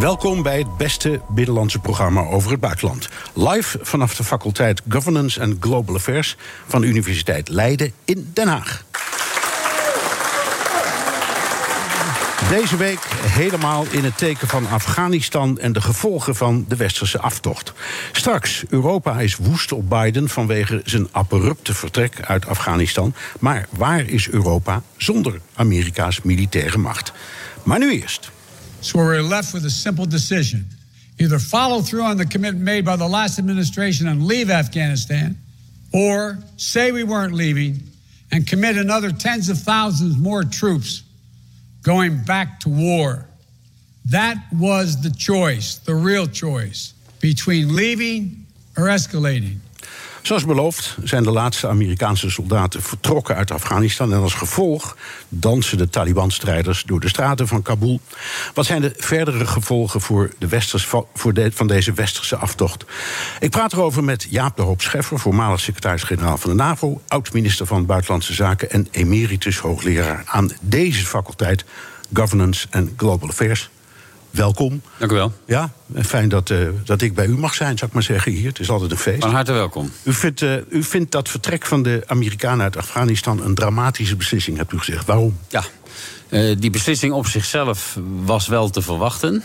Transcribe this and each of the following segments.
Welkom bij het beste binnenlandse programma over het buitenland. Live vanaf de faculteit Governance and Global Affairs van de Universiteit Leiden in Den Haag. Deze week helemaal in het teken van Afghanistan en de gevolgen van de westerse aftocht. Straks, Europa is woest op Biden vanwege zijn abrupte vertrek uit Afghanistan. Maar waar is Europa zonder Amerika's militaire macht? Maar nu eerst. So we're left with a simple decision. Either follow through on the commitment made by the last administration and leave Afghanistan, or say we weren't leaving and commit another tens of thousands more troops going back to war. That was the choice, the real choice, between leaving or escalating. Zoals beloofd zijn de laatste Amerikaanse soldaten vertrokken uit Afghanistan. En als gevolg dansen de Taliban-strijders door de straten van Kabul. Wat zijn de verdere gevolgen voor de westers, voor de, van deze westerse aftocht? Ik praat erover met Jaap de Hoop Scheffer, voormalig secretaris-generaal van de NAVO, oud-minister van Buitenlandse Zaken en emeritus hoogleraar aan deze faculteit Governance and Global Affairs welkom. Dank u wel. Ja, fijn dat, uh, dat ik bij u mag zijn, zou ik maar zeggen hier. Het is altijd een feest. Van harte welkom. U vindt, uh, u vindt dat vertrek van de Amerikanen uit Afghanistan een dramatische beslissing, hebt u gezegd. Waarom? Ja. Uh, die beslissing op zichzelf was wel te verwachten.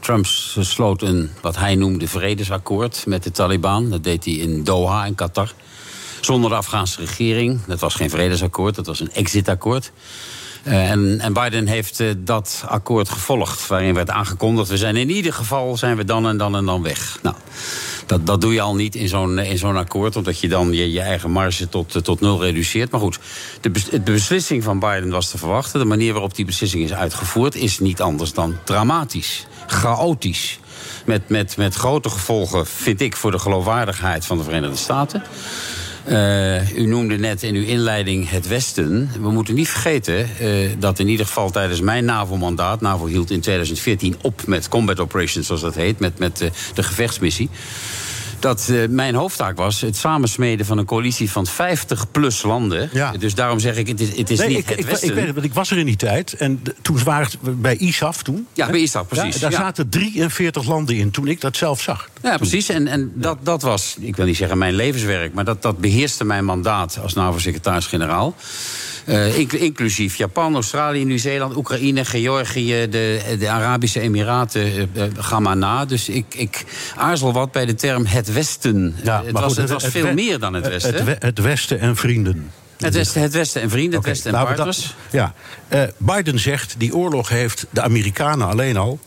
Trump sloot een, wat hij noemde, vredesakkoord met de Taliban. Dat deed hij in Doha, in Qatar. Zonder de Afghaanse regering. Dat was geen vredesakkoord, dat was een exitakkoord. Uh, en, en, Biden heeft uh, dat akkoord gevolgd, waarin werd aangekondigd... we zijn in ieder geval zijn we dan en dan en dan weg. Nou, dat, dat doe je al niet in zo'n zo'n akkoord... omdat je dan je, je eigen marge tot, uh, tot nul reduceert. Maar goed, de, de beslissing van Biden was te verwachten. De manier waarop die beslissing is uitgevoerd... is niet anders dan dramatisch, chaotisch... Met, met, met grote gevolgen, vind ik, voor de geloofwaardigheid van de Verenigde Staten. Uh, u noemde net in uw inleiding het Westen. We moeten niet vergeten uh, dat in ieder geval tijdens mijn NAVO-mandaat... NAVO hield in 2014 op met combat operations, zoals dat heet... met, met uh, de gevechtsmissie dat uh, mijn hoofdtaak was het samensmeden van een coalitie van 50 plus landen. Ja. Dus daarom zeg ik, het is, het is nee, niet ik, het ik, Westen. Ik, weet het, want ik was er in die tijd. En toen waren het bij ISAF toen. Ja, hè? bij ISAF, precies. Ja, daar ja. zaten 43 landen in toen ik dat zelf zag. Ja, toen. precies. En, en dat, dat was, ik wil niet zeggen mijn levenswerk... maar dat, dat beheerste mijn mandaat als NAVO-secretaris-generaal. Uh, inclusief Japan, Australië, Nieuw-Zeeland, Oekraïne, Georgië, de, de Arabische Emiraten, uh, uh, ga maar na. Dus ik, ik aarzel wat bij de term het Westen. Ja, het, maar was, goed, het was het- veel meer dan het Westen. Het, we- het Westen en vrienden. Het Westen, het Westen en vrienden, het Westen en partners. dat- ja. Eh, Biden zegt, die oorlog heeft de Amerikanen alleen al...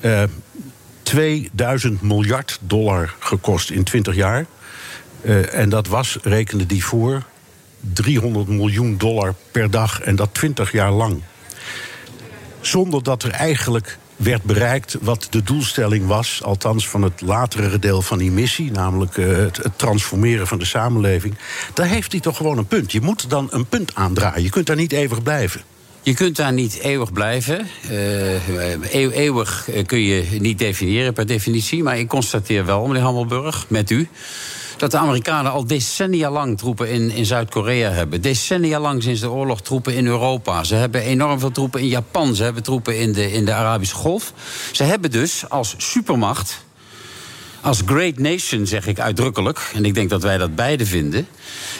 eh, 2000 miljard dollar gekost in 20 jaar. Eh, en dat was, rekende die voor, 300 miljoen dollar per dag. En dat 20 jaar lang. Zonder dat er eigenlijk werd bereikt wat de doelstelling was, althans van het latere deel van die missie, namelijk eh, het, transformeren van de samenleving. Daar heeft hij toch gewoon een punt. Je moet dan een punt aandraaien. Je kunt daar niet eeuwig blijven. Je kunt daar niet eeuwig blijven. Eh, eeuw- eeuwig eh, kun je niet definiëren per definitie. Maar ik constateer wel, meneer Hammelburg, met u... dat de Amerikanen al decennia lang troepen in, in Zuid-Korea hebben. Decennia lang sinds de oorlog troepen in Europa. Ze hebben enorm veel troepen in Japan. Ze hebben troepen in de, in de Arabische Golf. Ze hebben dus als supermacht... Als great nation, zeg ik uitdrukkelijk, en ik denk dat wij dat beide vinden,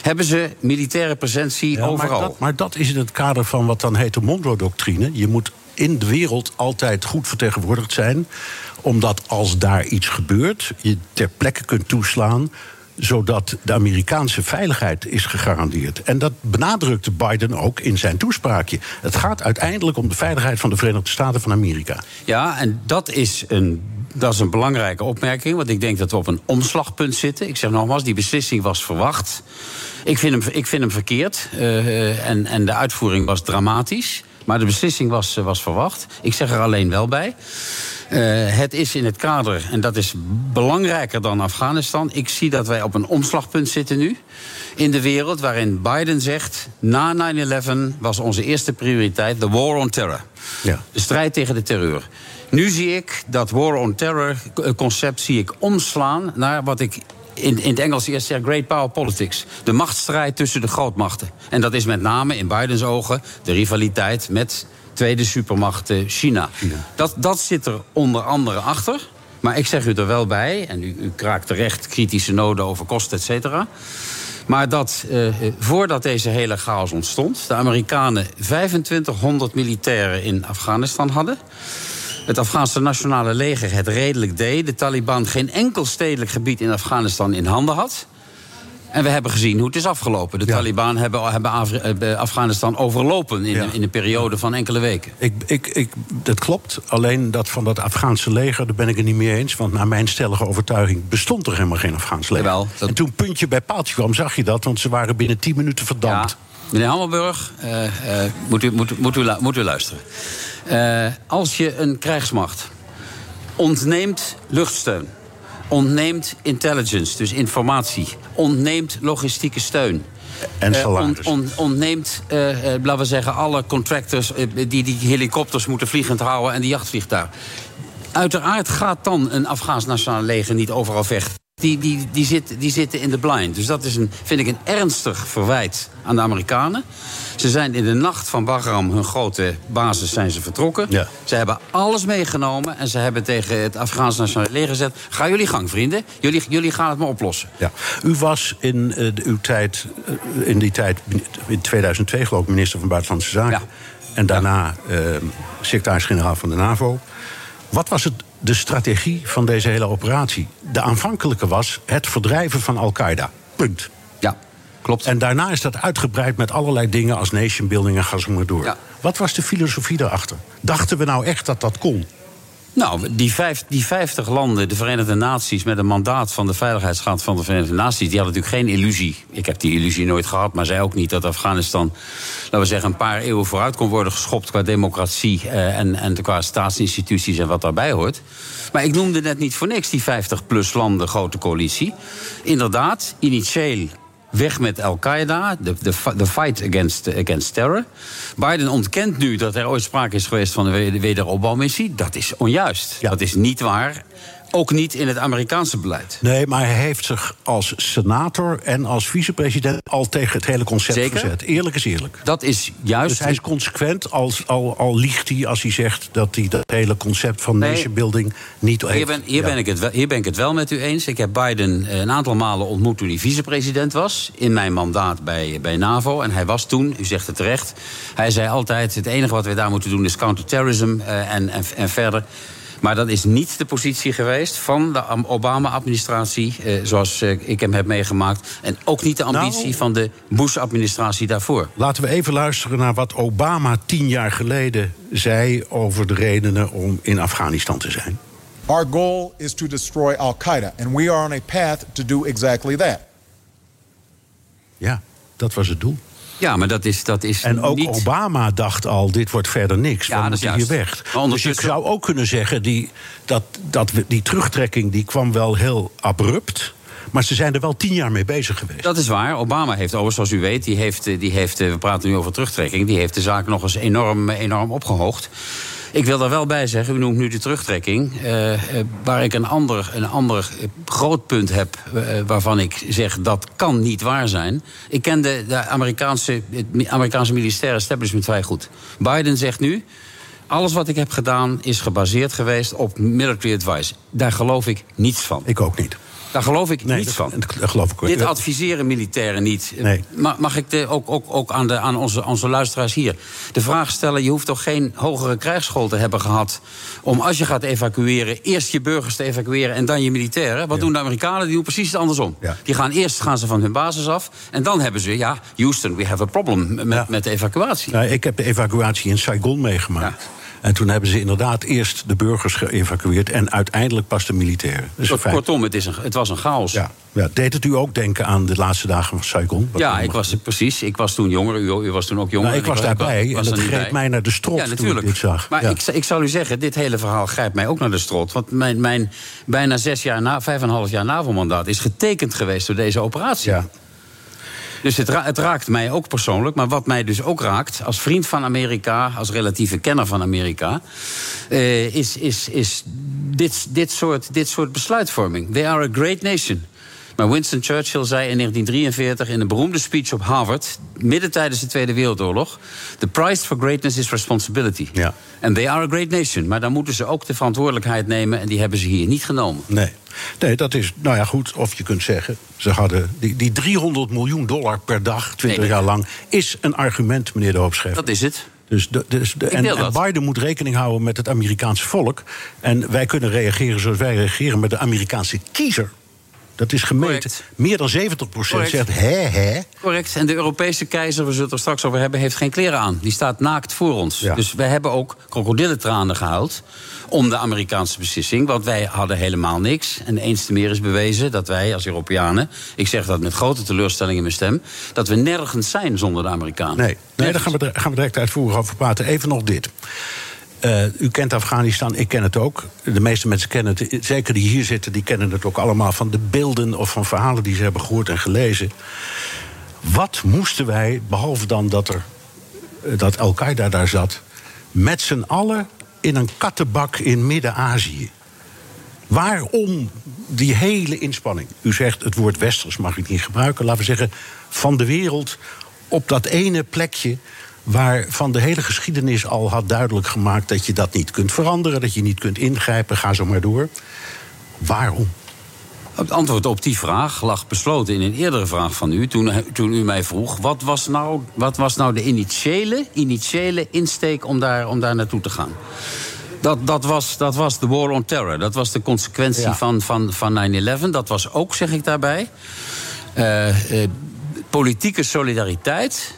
hebben ze militaire presentie Ja, overal. Maar dat, maar dat is in het kader van wat dan heet de Monroe-doctrine. Je moet in de wereld altijd goed vertegenwoordigd zijn. Omdat als daar iets gebeurt, je ter plekke kunt toeslaan zodat de Amerikaanse veiligheid is gegarandeerd. En dat benadrukte Biden ook in zijn toespraakje. Het gaat uiteindelijk om de veiligheid van de Verenigde Staten van Amerika. Ja, en dat is een. Dat is een belangrijke opmerking, want ik denk dat we op een omslagpunt zitten. Ik zeg nogmaals, die beslissing was verwacht. Ik vind hem, ik vind hem verkeerd uh, en, en de uitvoering was dramatisch. Maar de beslissing was, was verwacht. Ik zeg er alleen wel bij. het is in het kader, en dat is belangrijker dan Afghanistan. Ik zie dat wij op een omslagpunt zitten nu in de wereld waarin Biden zegt: na 9-11 was onze eerste prioriteit de war on terror. Ja. De strijd tegen de terreur. Nu zie ik dat war on terror concept zie ik omslaan naar wat ik in, in het Engels eerst zeg great power politics. De machtsstrijd tussen de grootmachten. En dat is met name in Bidens ogen de rivaliteit met tweede supermacht China. Dat, dat zit er onder andere achter. Maar ik zeg u er wel bij, en u, u kraakt terecht kritische noden over kosten, et cetera. Maar dat eh, voordat deze hele chaos ontstond, de Amerikanen 2500 militairen in Afghanistan hadden. Het Afghaanse nationale leger het redelijk deed. De Taliban geen enkel stedelijk gebied in Afghanistan in handen had. En we hebben gezien hoe het is afgelopen. De Taliban hebben, hebben Afghanistan overlopen in, in, een periode van enkele weken. Ik, ik, ik, dat klopt. Alleen dat van dat Afghaanse leger, daar ben ik het niet mee eens. Want naar mijn stellige overtuiging bestond er helemaal geen Afghaans leger. Jawel, En toen puntje bij paaltje kwam, zag je dat. Want ze waren binnen 10 minuten verdampt. Meneer Hammelburg, uh, uh, moet, u, moet, moet, u, moet u luisteren. Uh, als je een krijgsmacht ontneemt luchtsteun ontneemt intelligence, dus informatie. Ontneemt logistieke steun. En salaris. On, ontneemt, laten we zeggen, alle contractors die die helikopters moeten vliegend houden en die jachtvliegtuigen. Uiteraard gaat dan een Afghaans nationaal leger niet overal vechten die, die, die, zit, die zitten in de blind. Dus dat is een, vind ik een ernstig verwijt aan de Amerikanen. Ze zijn in de nacht van Bagram, hun grote basis, zijn ze vertrokken. Ja. Ze hebben alles meegenomen en ze hebben tegen het Afghaanse Nationale Leger gezegd... ga jullie gang, vrienden. Jullie, jullie gaan het maar oplossen. Ja. U was in, uh, uw tijd, uh, in die tijd, in 2002 geloof ik, minister van Buitenlandse Zaken. Ja. En daarna uh, secretaris-generaal van de NAVO. Wat was het de strategie van deze hele operatie. De aanvankelijke was het verdrijven van Al-Qaeda. Punt. Ja, klopt. En daarna is dat uitgebreid met allerlei dingen als nation building en ga zo maar door. Ja. Wat was de filosofie daarachter? Dachten we nou echt dat dat kon? Nou, die, vijf, die 50 landen, de Verenigde Naties, met een mandaat van de Veiligheidsraad van de Verenigde Naties, die hadden natuurlijk geen illusie. Ik heb die illusie nooit gehad, maar zij ook niet dat Afghanistan, laten we zeggen, een paar eeuwen vooruit kon worden geschopt qua democratie eh, en, en qua staatsinstituties en wat daarbij hoort. Maar ik noemde net niet voor niks die 50 plus landen grote coalitie. Inderdaad, initieel Weg met Al-Qaeda, de, de, de, fight against, against terror. Biden ontkent nu dat er ooit sprake is geweest van de wederopbouwmissie. Dat is onjuist. Dat is niet waar. Ook niet in het Amerikaanse beleid. Nee, maar hij heeft zich als senator en als vicepresident al tegen het hele concept Zeker? gezet. Eerlijk is eerlijk. Dat is juist. Dus hij is consequent, als, al, al liegt hij als hij zegt dat hij dat hele concept van nee. nation building niet hier ben, hier, ben ik het wel, hier ben ik het wel met u eens. Ik heb Biden een aantal malen ontmoet toen hij vicepresident was. In mijn mandaat bij, bij NAVO. En hij was toen, u zegt het terecht. Hij zei altijd: het enige wat we daar moeten doen is counterterrorism. Uh, en, en, en verder. Maar dat is niet de positie geweest van de Obama-administratie, eh, zoals eh, ik hem heb meegemaakt. En ook niet de ambitie nou, van de Bush-administratie daarvoor. Laten we even luisteren naar wat Obama tien jaar geleden zei over de redenen om in Afghanistan te zijn. Our goal is to destroy Al-Qaeda, and we are on a path to do exactly that. Ja, dat was het doel. Ja, maar dat is, dat is En ook niet... Obama dacht al, dit wordt verder niks. Ja, dat is hier weg. Dus ik zou ook kunnen zeggen, die, dat, dat, die terugtrekking die kwam wel heel abrupt... Maar ze zijn er wel tien jaar mee bezig geweest. Dat is waar. Obama heeft overigens, zoals u weet, die heeft, die heeft, we praten nu over terugtrekking... die heeft de zaak nog eens enorm, enorm opgehoogd. Ik wil daar wel bij zeggen, u noemt nu de terugtrekking. Uh, waar ik een ander, een ander groot punt heb uh, waarvan ik zeg dat kan niet waar zijn. Ik ken de, de Amerikaanse, het Amerikaanse militaire establishment vrij goed. Biden zegt nu. Alles wat ik heb gedaan is gebaseerd geweest op military advice. Daar geloof ik niets van. Ik ook niet. Daar geloof ik nee, niets van. Dat geloof ik ook. Dit adviseren militairen niet. Nee. Mag ik de, ook, ook, ook aan, de, aan onze, onze luisteraars hier de vraag stellen: je hoeft toch geen hogere krijgsschool te hebben gehad. om als je gaat evacueren, eerst je burgers te evacueren en dan je militairen? Wat doen de Amerikanen? Die doen precies het andersom. Die gaan eerst gaan ze van hun basis af. en dan hebben ze, ja, Houston, we have a problem met, met de evacuatie. Nou, ik heb de evacuatie in Saigon meegemaakt. En toen hebben ze inderdaad eerst de burgers geëvacueerd en uiteindelijk pas de militairen. Dus. Kortom, het, is een, het was een chaos. Ja. Ja, deed het u ook denken aan de laatste dagen van Saigon? Ja, ik was precies. Ik was toen jonger. U, u was toen ook jonger. Nou, ik was daarbij en was dat er niet greep bij. mij naar de strot Ja, toen ik dit zag. Maar Ja. ik, ik zal u zeggen, dit hele verhaal grijpt mij ook naar de strot. Want mijn, mijn bijna zes jaar, na, vijf en een half jaar NAVO-mandaat... is getekend geweest door deze operatie. Ja. Dus het, het raakt mij ook persoonlijk. Maar wat mij dus ook raakt, als vriend van Amerika... als relatieve kenner van Amerika... eh, is, is, is dit, dit, soort, dit soort besluitvorming. They are a great nation. Maar Winston Churchill zei in 1943 in een beroemde speech op Harvard... midden tijdens de Tweede Wereldoorlog... The price for greatness is responsibility. Ja. And they are a great nation. Maar dan moeten ze ook de verantwoordelijkheid nemen... en die hebben ze hier niet genomen. Nee. nee, dat is, nou ja, goed. Of je kunt zeggen, ze hadden die, die 300 miljoen dollar per dag, 20 Nee, jaar lang, is een argument, meneer de Hoopschef. Dat is het. Dus de, dus de- en, en. Biden moet rekening houden met het Amerikaanse volk. En wij kunnen reageren zoals wij reageren met de Amerikaanse kiezer. Dat is gemeten. Correct. Meer dan 70 Correct. zegt hè, hè. Correct. En de Europese keizer, we zullen het er straks over hebben, heeft geen kleren aan. Die staat naakt voor ons. Ja. Dus wij hebben ook krokodillentranen gehuild om de Amerikaanse beslissing. Want wij hadden helemaal niks. En eens te meer is bewezen dat wij als Europeanen, ik zeg dat met grote teleurstelling in mijn stem, dat we nergens zijn zonder de Amerikanen. Nee, nee daar gaan we, gaan we direct uitvoerig over praten. Even nog dit. Eh, u kent Afghanistan, ik ken het ook. De meeste mensen kennen het, zeker die hier zitten, die kennen het ook allemaal van de beelden of van verhalen die ze hebben gehoord en gelezen. Wat moesten wij, behalve dan dat, er, eh, dat Al-Qaeda daar zat, met z'n allen in een kattenbak in Midden-Azië? Waarom die hele inspanning? U zegt het woord westers mag ik niet gebruiken. Laten we zeggen van de wereld op dat ene plekje waarvan de hele geschiedenis al had duidelijk gemaakt dat je dat niet kunt veranderen, dat je niet kunt ingrijpen, ga zo maar door. Waarom? Het antwoord op die vraag lag besloten in een eerdere vraag van u. Toen, toen u mij vroeg: wat was nou, wat was nou de initiële, initiële insteek om daar, om daar naartoe te gaan? Dat, dat, was, dat was de war on terror. Dat was de consequentie Ja. van, van, van 9-11. Dat was ook, zeg ik daarbij, eh, eh, politieke solidariteit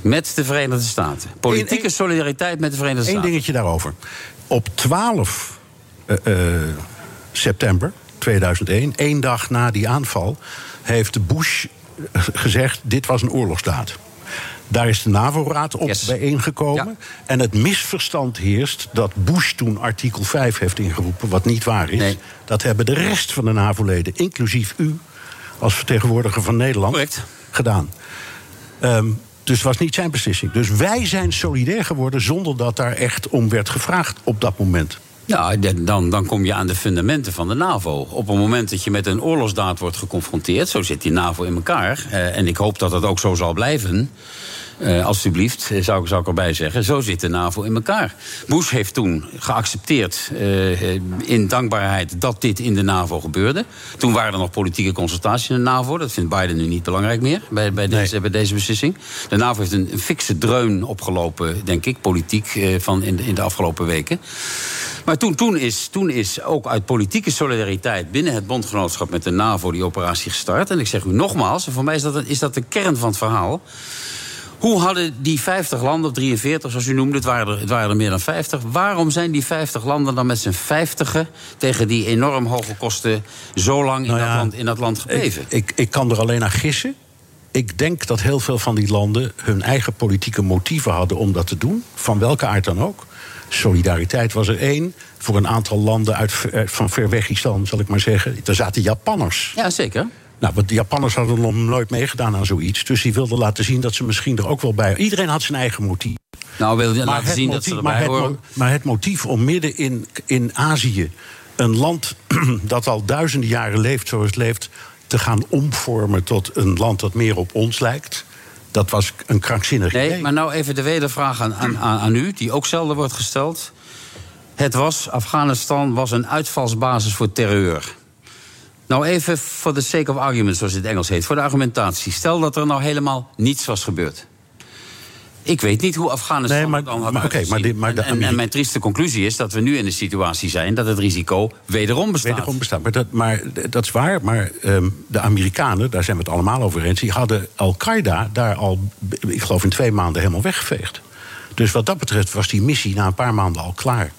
met de Verenigde Staten. Politieke Eén- solidariteit met de Verenigde Eén Staten. dingetje daarover. Op 12 eh, eh, september 2001, één dag na die aanval, heeft Bush eh, gezegd: dit was een oorlogsdaad. Daar is de NAVO-raad op Yes. bijeengekomen. Ja. En het misverstand heerst dat Bush toen artikel 5 heeft ingeroepen, wat niet waar is. Nee. Dat hebben de rest van de NAVO-leden, inclusief u als vertegenwoordiger van Nederland, Correct. gedaan. Ehm, dus was niet zijn beslissing. Dus wij zijn solidair geworden zonder dat daar echt om werd gevraagd op dat moment. Nou, dan, dan kom je aan de fundamenten van de NAVO. Op het moment dat je met een oorlogsdaad wordt geconfronteerd, zo zit die NAVO in elkaar. eh, en ik hoop dat dat ook zo zal blijven. Eh, alsjeblieft, eh, zou, ik- zou ik erbij zeggen. Zo zit de NAVO in elkaar. Bush heeft toen geaccepteerd, eh, in dankbaarheid, dat dit in de NAVO gebeurde. Toen waren er nog politieke consultaties in de NAVO. Dat vindt Biden nu niet belangrijk meer bij, bij, deze, bij deze beslissing. De NAVO heeft een, een fikse dreun opgelopen, denk ik, politiek, van in, de, in de afgelopen weken. Maar toen, toen, is, toen is ook uit politieke solidariteit binnen het bondgenootschap met de NAVO die operatie gestart. En ik zeg u nogmaals, en voor mij is dat, is dat de kern van het verhaal. Hoe hadden die 50 landen, of 43 zoals u noemde, het waren, er, het waren er meer dan 50. Waarom zijn die 50 landen dan met z'n 50 tegen die enorm hoge kosten zo lang in, Nou dat, land, in dat land gebleven? Ik, ik, ik kan er alleen naar gissen. Ik denk dat heel veel van die landen hun eigen politieke motieven hadden om dat te doen. Van welke aard dan ook. Solidariteit was er één. Voor een aantal landen uit, ver- van ver wegistan, zal ik maar zeggen. Er zaten Japanners. Ja, zeker. Nou, want de Japanners hadden nog nooit meegedaan aan zoiets. Dus die wilden laten zien dat ze misschien er ook wel bij... Iedereen had zijn eigen motief. Nou, wil je laten zien dat ze erbij maar, het, horen. maar het motief om midden in, in Azië... een land dat al duizenden jaren leeft zoals het leeft... te gaan omvormen tot een land dat meer op ons lijkt... dat was een krankzinnig Nee, idee. maar nou even de wedervraag aan, aan, aan, aan u, die ook zelden wordt gesteld. Het was, Afghanistan was een uitvalsbasis voor terreur. Nou even for the sake of argument, zoals het Engels heet, voor de argumentatie. Stel dat er nou helemaal niets was gebeurd. Ik weet niet hoe Afghanistan Nee, maar- dan had maar maar maar de en, mijn trieste conclusie is dat we nu in een situatie zijn... dat het risico wederom bestaat. Wederom bestaat. Maar dat, maar dat is waar. Maar ehm, de Amerikanen, daar zijn we het allemaal over eens... die hadden Al-Qaeda daar al, ik geloof in twee maanden, helemaal weggeveegd. Dus wat dat betreft was die missie na een paar maanden al klaar.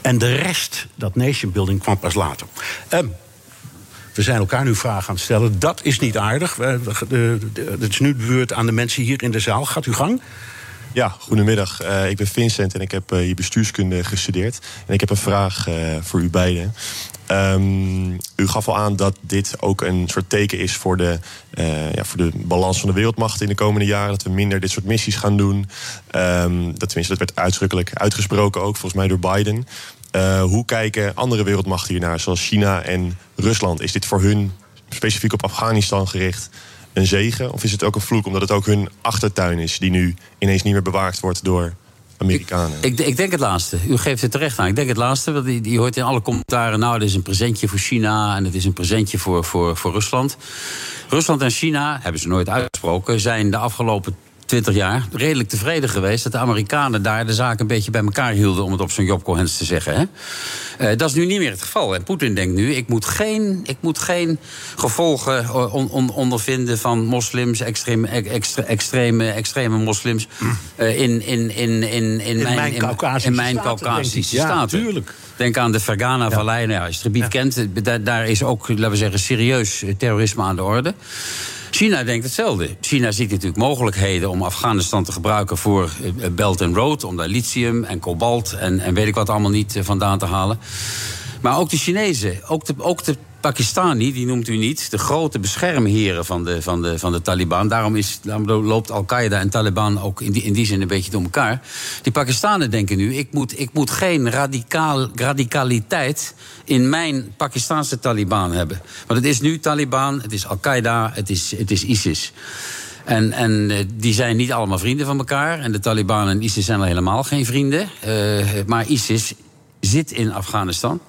En de rest, dat nation building, kwam pas later. Ehm, we zijn elkaar nu vragen aan het stellen. Dat is niet aardig. Het is nu de beurt aan de mensen hier in de zaal. Gaat u gang. Ja, goedemiddag. Uh, ik ben Vincent en ik heb uh, hier bestuurskunde gestudeerd. En ik heb een vraag uh, voor u beiden. Um, u gaf al aan dat dit ook een soort teken is voor de, ja, voor de balans van de wereldmacht in de komende jaren. Dat we minder dit soort missies gaan doen. Um, dat, tenminste, dat werd uitdrukkelijk uitgesproken ook, volgens mij door Biden. Hoe kijken andere wereldmachten hiernaar, zoals China en Rusland? Is dit voor hun specifiek op Afghanistan gericht? een zegen? Of is het ook een vloek omdat het ook hun achtertuin is... die nu ineens niet meer bewaakt wordt door Amerikanen? Ik, ik, ik denk het laatste. U geeft het terecht aan. Ik denk het laatste. Want je hoort in alle commentaren... nou, dit is een presentje voor China en het is een presentje voor, voor, voor Rusland. Rusland en China, hebben ze nooit uitgesproken... zijn de afgelopen 20 jaar redelijk tevreden geweest dat de Amerikanen daar de zaak een beetje bij elkaar hielden, om het op zo'n Job Cohens te zeggen. Hè? Uh, dat is nu niet meer het geval. En Poetin denkt nu: ik moet geen, ik moet geen gevolgen eh, on, on, ondervinden van moslims, extreme, extre, extreme, extreme moslims. Uh, in, in, in, in, in, in, mijn, mijn Caucasische in mijn Caucasische staten. Ja, tuurlijk. Denk aan de Fergana-vallei. Nou als je het gebied kent, daar, daar is ook, laten we zeggen, serieus terrorisme aan de orde. China denkt hetzelfde. China ziet natuurlijk mogelijkheden om Afghanistan te gebruiken voor eh, Belt and Road. Om daar lithium en kobalt en, en weet ik wat allemaal niet eh, vandaan te halen. Maar ook de Chinezen, ook de, ook de Pakistani, die noemt u niet, de grote beschermheren van de, van de, van de Taliban. Daarom, is, daarom loopt Al-Qaeda en Taliban ook in die, in die zin een beetje door elkaar. Die Pakistanen denken nu: ik moet, ik moet geen radicaal, radicaliteit in mijn Pakistanse Taliban hebben. Want het is nu Taliban, het is Al-Qaeda, het is, het is ISIS. En, en uh, die zijn niet allemaal vrienden van elkaar. En de Taliban en ISIS zijn al helemaal geen vrienden. Uh, maar ISIS zit in Afghanistan.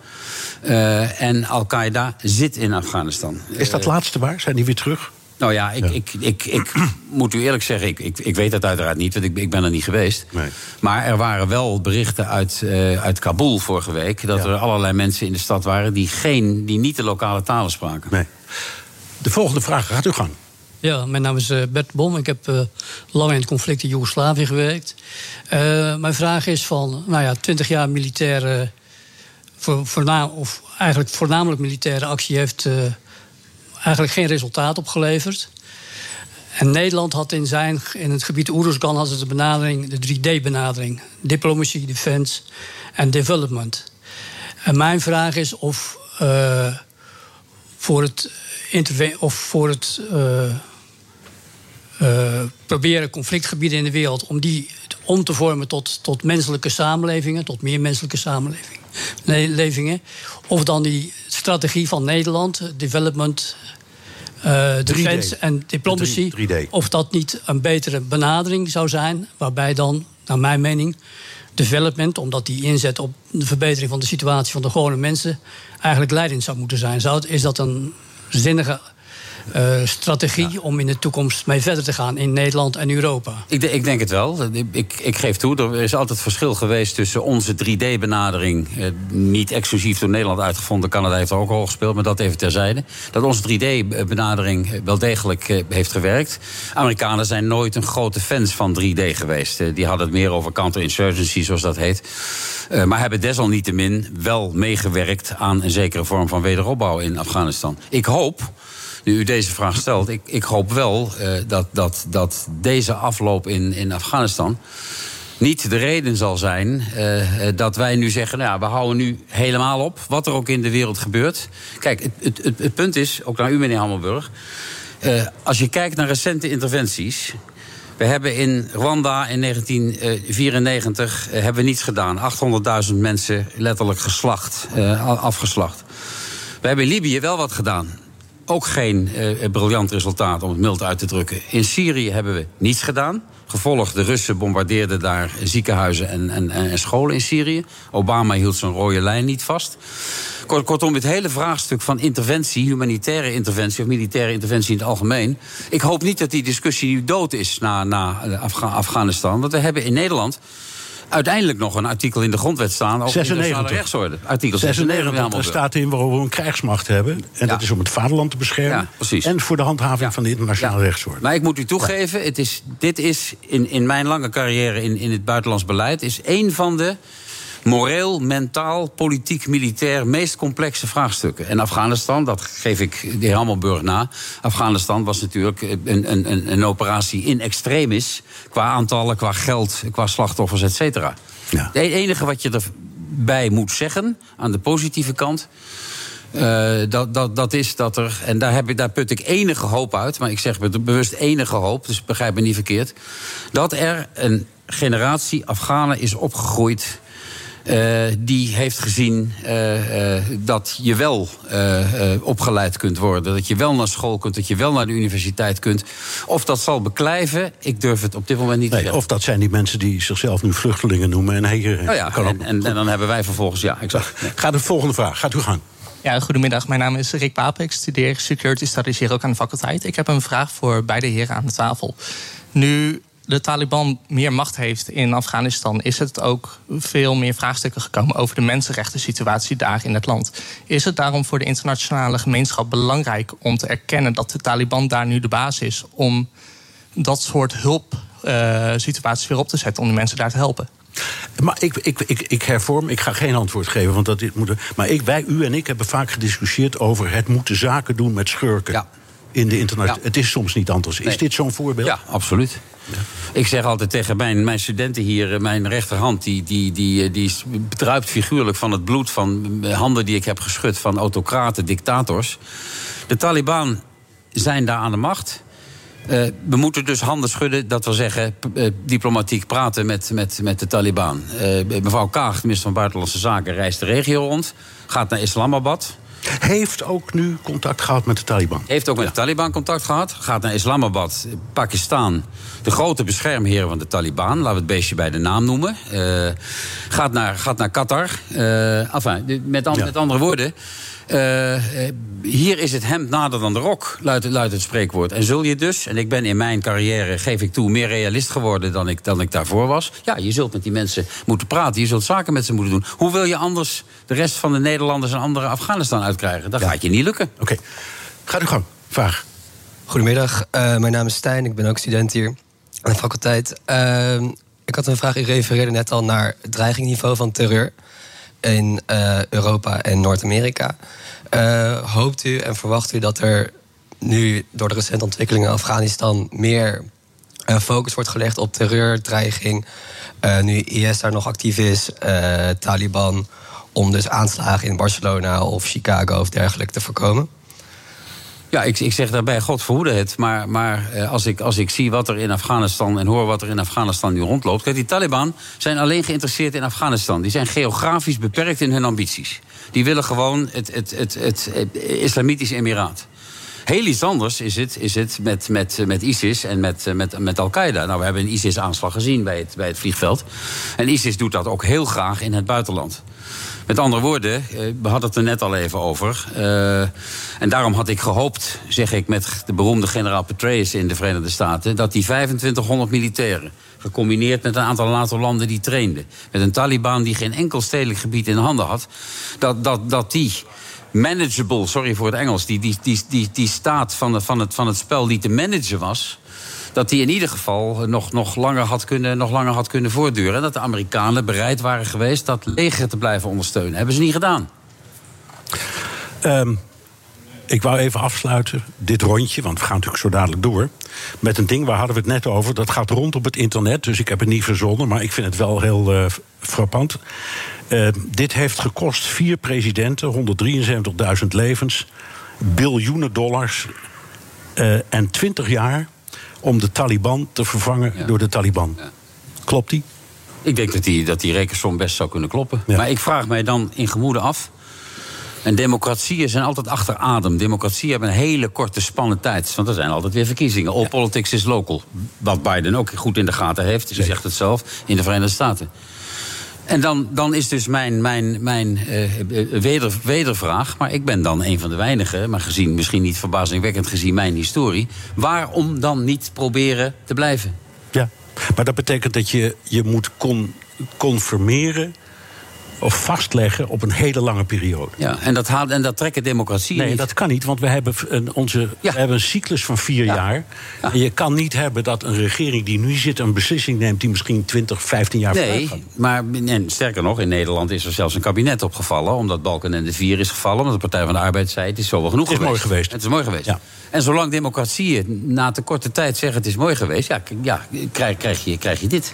Uh, en Al-Qaeda zit in Afghanistan. Is dat laatste waar? Zijn die weer terug? Nou ja, ik, ja. ik, ik, ik, moet u eerlijk zeggen, ik, ik, ik weet dat uiteraard niet, want ik, ik ben er niet geweest. Nee. Maar er waren wel berichten uit, uh, uit Kabul vorige week dat ja. er allerlei mensen in de stad waren die, geen, die niet de lokale talen spraken. Nee. De volgende vraag, gaat u gang. Ja, mijn naam is Bert Bom. Ik heb uh, lang in het conflict in Joegoslavië gewerkt. Uh, mijn vraag is van, nou ja, 20 jaar militaire, voornaam, of eigenlijk voornamelijk militaire actie heeft eigenlijk geen resultaat opgeleverd. En Nederland had in, zijn, in het gebied Oeruzgan had het de benadering, de 3D-benadering: diplomatie, defense en development. En mijn vraag is of uh, voor het, of voor het uh, proberen conflictgebieden in de wereld om die om te vormen tot, tot menselijke samenlevingen, tot meer menselijke samenlevingen. Of dan die strategie van Nederland, development, uh, defense en diplomatie. 3D. Of dat niet een betere benadering zou zijn, waarbij dan, naar mijn mening, development, omdat die inzet op de verbetering van de situatie van de gewone mensen, eigenlijk leidend zou moeten zijn. Zou, is dat een zinnige strategie ja. om in de toekomst mee verder te gaan in Nederland en Europa? Ik, ik denk het wel. Ik, ik, geef toe, er is altijd verschil geweest tussen onze 3D-benadering, eh, niet exclusief door Nederland uitgevonden, Canada heeft er ook al gespeeld, maar dat even terzijde. Dat onze 3D-benadering wel degelijk eh, heeft gewerkt. Amerikanen zijn nooit een grote fans van 3D geweest. Eh, die hadden het meer over counterinsurgency, zoals dat heet. Uh, maar hebben desalniettemin wel meegewerkt aan een zekere vorm van wederopbouw in Afghanistan. Ik hoop nu u deze vraag stelt, ik, ik hoop wel uh, dat, dat, dat deze afloop in, in Afghanistan niet de reden zal zijn uh, dat wij nu zeggen: nou ja, we houden nu helemaal op, wat er ook in de wereld gebeurt. Kijk, het, het, het, punt is, ook naar u, meneer Hammelburg. Als je kijkt naar recente interventies. We hebben in Rwanda in 1994 uh, hebben we niets gedaan. 800.000 mensen letterlijk geslacht, afgeslacht. We hebben in Libië wel wat gedaan ook geen uh, briljant resultaat, om het mild uit te drukken. In Syrië hebben we niets gedaan. Gevolg, de Russen bombardeerden daar ziekenhuizen en, en, en scholen in Syrië. Obama hield zijn rode lijn niet vast. Kortom, het hele vraagstuk van interventie, humanitaire interventie of militaire interventie in het algemeen. Ik hoop niet dat die discussie nu dood is na, na Afga Afghanistan. Want we hebben in Nederland uiteindelijk nog een artikel in de grondwet staan over 96. internationale rechtsorde. Artikel 96, 96. er staat in waarom we een krijgsmacht hebben. En dat is om het vaderland te beschermen. Ja. En voor de handhaving van de internationale Ja. rechtsorde. Maar ik moet u toegeven, het is, dit is in, in mijn lange carrière in, in het buitenlands beleid... is een van de moreel, mentaal, politiek, militair... meest complexe vraagstukken. En Afghanistan, dat geef ik de heer Hammelburg na... Afghanistan was natuurlijk een, een, een, een operatie in extremis... qua aantallen, qua geld, qua slachtoffers, et cetera. Ja. Het enige wat je erbij moet zeggen, aan de positieve kant... Eh, dat, dat, dat is dat er, en daar, heb ik, daar put ik enige hoop uit, maar ik zeg be- bewust enige hoop, dus begrijp me niet verkeerd. Dat er een generatie Afghanen is opgegroeid. Eh, die heeft gezien eh, eh, dat je wel eh, eh, opgeleid kunt worden. Dat je wel naar school kunt, dat je wel naar de universiteit kunt. Of dat zal beklijven, ik durf het op dit moment niet te zeggen. of dat zijn die mensen die zichzelf nu vluchtelingen noemen. En hier, Nou ja, kan en, en, en dan hebben wij vervolgens, ja, exact. Ga de volgende vraag. Gaat u gang. Ja, goedemiddag. Mijn naam is Rick Papen. Ik studeer Security Studies hier ook aan de faculteit. Ik heb een vraag voor beide heren aan de tafel. Nu de Taliban meer macht heeft in Afghanistan, is het ook veel meer vraagstukken gekomen over de mensenrechten situatie daar in het land. Is het daarom voor de internationale gemeenschap belangrijk om te erkennen dat de Taliban daar nu de baas is om dat soort hulpsituaties weer op te zetten om de mensen daar te helpen? Maar ik, ik, ik, ik hervorm, ik ga geen antwoord geven, want dat dit moet. Maar ik, wij, u en ik hebben vaak gediscussieerd over het moeten zaken doen met schurken. Ja. In de. Ja. Het is soms niet anders. Is Nee. dit zo'n voorbeeld? Ja, absoluut. Ik zeg altijd tegen mijn, mijn studenten hier, eh, mijn rechterhand, die, die, die, eh, die bedruipt figuurlijk van het bloed van eh, handen die ik heb geschud van autocraten, dictators. De Taliban zijn daar aan de macht. We moeten dus handen schudden, dat wil zeggen diplomatiek praten met, met, met de Taliban. Eh, mevrouw Kaag, minister van Buitenlandse Zaken, reist de regio rond, gaat naar Islamabad. Heeft ook nu contact gehad met de Taliban. Heeft ook met de Taliban contact gehad. Gaat naar Islamabad, Pakistan. De grote beschermheren van de Taliban. Laten we het beestje bij de naam noemen. Eh, gaat, naar, gaat naar Qatar. Eh, enfin, met, an- Ja. met andere woorden. Eh, eh, hier is het hemd nader dan de rok, luidt, luidt het spreekwoord. En zul je dus, en ik ben in mijn carrière, geef ik toe, meer realist geworden dan ik, dan ik daarvoor was. Ja, je zult met die mensen moeten praten. Je zult zaken met ze moeten doen. Hoe wil je anders de rest van de Nederlanders en andere Afghanistan uitkrijgen? Dat gaat je niet lukken. Oké, ga u gang. Vraag. Goedemiddag, eh, mijn naam is Stijn, ik ben ook student hier aan de faculteit. Ehm, ik had een vraag, u refereerde net al naar het dreigingniveau van terreur in eh, Europa en Noord-Amerika. Eh, hoopt u en verwacht u dat er nu door de recente ontwikkelingen in Afghanistan meer eh, focus wordt gelegd op terreur, dreiging, eh, nu IS daar nog actief is, Taliban, om dus aanslagen in Barcelona of Chicago of dergelijke te voorkomen? Ja, ik, ik zeg daarbij, God verhoede het. Maar, maar als, ik, als ik zie wat er in Afghanistan en hoor wat er in Afghanistan nu rondloopt. Kijk, die Taliban zijn alleen geïnteresseerd in Afghanistan. Die zijn geografisch beperkt in hun ambities. Die willen gewoon het, het, het, het, Islamitische Emiraat. Heel iets anders is het, is het met, met, met ISIS en met, met, met Al-Qaeda. Nou, we hebben een ISIS-aanslag gezien bij het, bij het vliegveld. En ISIS doet dat ook heel graag in het buitenland. Met andere woorden, eh, we hadden het er net al even over. eh, en daarom had ik gehoopt, zeg ik met de beroemde generaal Petraeus in de Verenigde Staten, dat die 2500 militairen, gecombineerd met een aantal NATO-landen die trainden, met een Taliban die geen enkel stedelijk gebied in handen had, dat, dat, dat die manageable, sorry voor het Engels, die, die, die, die, die staat van, het van, het, van het spel die te managen was dat die in ieder geval nog, nog, langer had kunnen, nog langer had kunnen voortduren. En dat de Amerikanen bereid waren geweest dat leger te blijven ondersteunen. Hebben ze niet gedaan. Ehm, ik wou even afsluiten, dit rondje, want we gaan natuurlijk zo dadelijk door. Met een ding, waar hadden we het net over? Dat gaat rond op het internet, dus ik heb het niet verzonnen, maar ik vind het wel heel eh, frappant. Eh, dit heeft gekost vier presidenten, 173.000 levens, biljoenen dollars eh, en 20 jaar om de Taliban te vervangen Ja. door de Taliban. Klopt die? Ik denk dat die, dat die rekensom best zou kunnen kloppen. Maar ik vraag mij dan in gemoede af. En democratieën zijn altijd achter adem. Democratieën hebben een hele korte spannen tijd. Want er zijn altijd weer verkiezingen. All politics is local. Wat Biden ook goed in de gaten heeft. Ze zegt het zelf in de Verenigde Staten. En dan, dan is dus mijn, mijn, mijn eh, weder, wedervraag. Maar ik ben dan een van de weinigen. Maar gezien, misschien niet verbazingwekkend gezien mijn historie. Waarom dan niet proberen te blijven? Ja, maar dat betekent dat je, je moet kon, confirmeren of vastleggen op een hele lange periode. Ja, en dat, haalt, en dat trekken democratieën Nee, niet. dat kan niet, want we hebben een, onze, we hebben een cyclus van vier jaar. En je kan niet hebben dat een regering die nu zit een beslissing neemt die misschien 20, 15 jaar Nee, gaat. maar en sterker nog, in Nederland is er zelfs een kabinet opgevallen. Omdat Balken en de Vier is gevallen. Omdat de Partij van de Arbeid zei: het is zo wel genoeg Het is geweest. mooi geweest. Het is mooi geweest. En zolang democratieën na te korte tijd zeggen: het is mooi geweest. Ja, ja krijg, krijg, je, krijg je dit.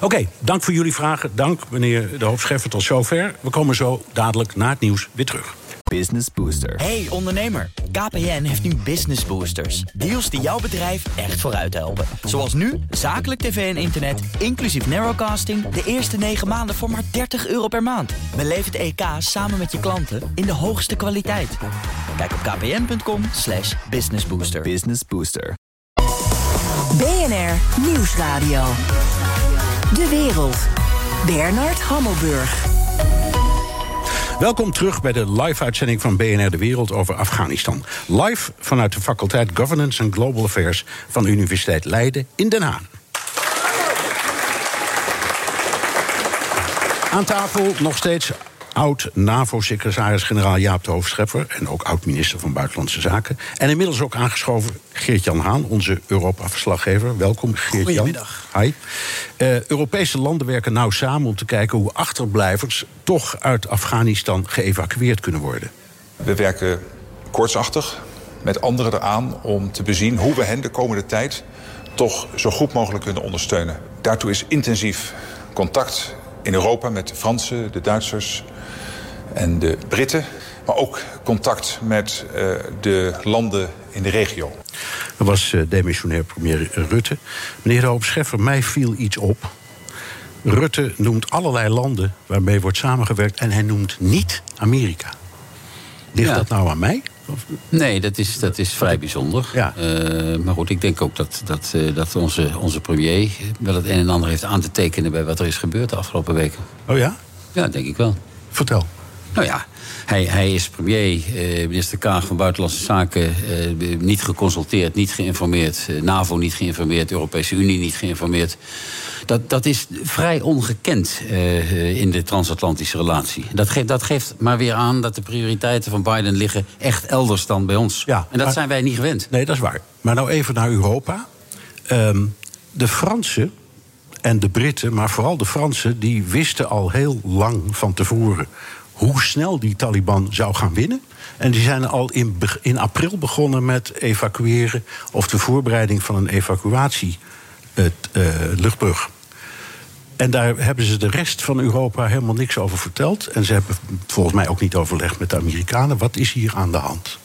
Oké, dank voor jullie vragen. Dank, meneer de hoofdscheffer, tot zover. We komen zo dadelijk na het nieuws weer terug. Business Booster. Hey ondernemer, KPN heeft nu Business Boosters. Deals die jouw bedrijf echt vooruit helpen. Zoals nu, zakelijk tv en internet, inclusief narrowcasting... de eerste 9 maanden voor maar 30 euro per maand. Beleef het EK samen met je klanten in de hoogste kwaliteit. Kijk op kpn.com slash businessbooster. Business Booster. BNR Nieuwsradio. De wereld. Bernard Hammelburg. Welkom terug bij de live-uitzending van BNR De Wereld over Afghanistan. Live vanuit de faculteit Governance and Global Affairs van Universiteit Leiden in Den Haag. Aan tafel nog steeds oud-NAVO-secretaris-generaal Jaap de Hoofdschepper... en ook oud-minister van Buitenlandse Zaken. En inmiddels ook aangeschoven Geert-Jan Haan, onze Europa-verslaggever. Welkom, Geert-Jan. Goedemiddag. Hi. Eh, Europese landen werken nauw samen om te kijken hoe achterblijvers... toch uit Afghanistan geëvacueerd kunnen worden. We werken koortsachtig met anderen eraan om te bezien hoe we hen de komende tijd toch zo goed mogelijk kunnen ondersteunen. Daartoe is intensief contact in Europa met de Fransen, de Duitsers en de Britten. Maar ook contact met uh, de landen in de regio. Dat was uh, demissionair premier Rutte. Meneer de Hoop mij viel iets op. Rutte noemt allerlei landen waarmee wordt samengewerkt... en hij noemt niet Amerika. Ligt Ja. dat nou aan mij? Nee, dat is, dat is vrij bijzonder. Ja. Eh, maar goed, ik denk ook dat, dat, eh, dat onze, onze premier wel het een en ander heeft aan te tekenen bij wat er is gebeurd de afgelopen weken. Oh ja? Ja, denk ik wel. Vertel. Nou ja, hij, hij is premier, eh, minister Kaag van Buitenlandse Zaken, eh, niet geconsulteerd, niet geïnformeerd, eh, NAVO niet geïnformeerd, Europese Unie niet geïnformeerd. Dat, dat is vrij ongekend in de transatlantische relatie. Dat, geeft dat geeft maar weer aan dat de prioriteiten van Biden liggen echt elders dan bij ons. Ja, en dat maar- zijn wij niet gewend. Nee, dat is waar. Maar nou even naar Europa. Ehm, de Fransen en de Britten, maar vooral de Fransen... die wisten al heel lang van tevoren hoe snel die Taliban zou gaan winnen. En die zijn al in, in april begonnen met evacueren... of de voorbereiding van een evacuatie het, eh, luchtbrug. En daar hebben ze de rest van Europa helemaal niks over verteld. En ze hebben volgens mij ook niet overlegd met de Amerikanen. Wat is hier aan de hand?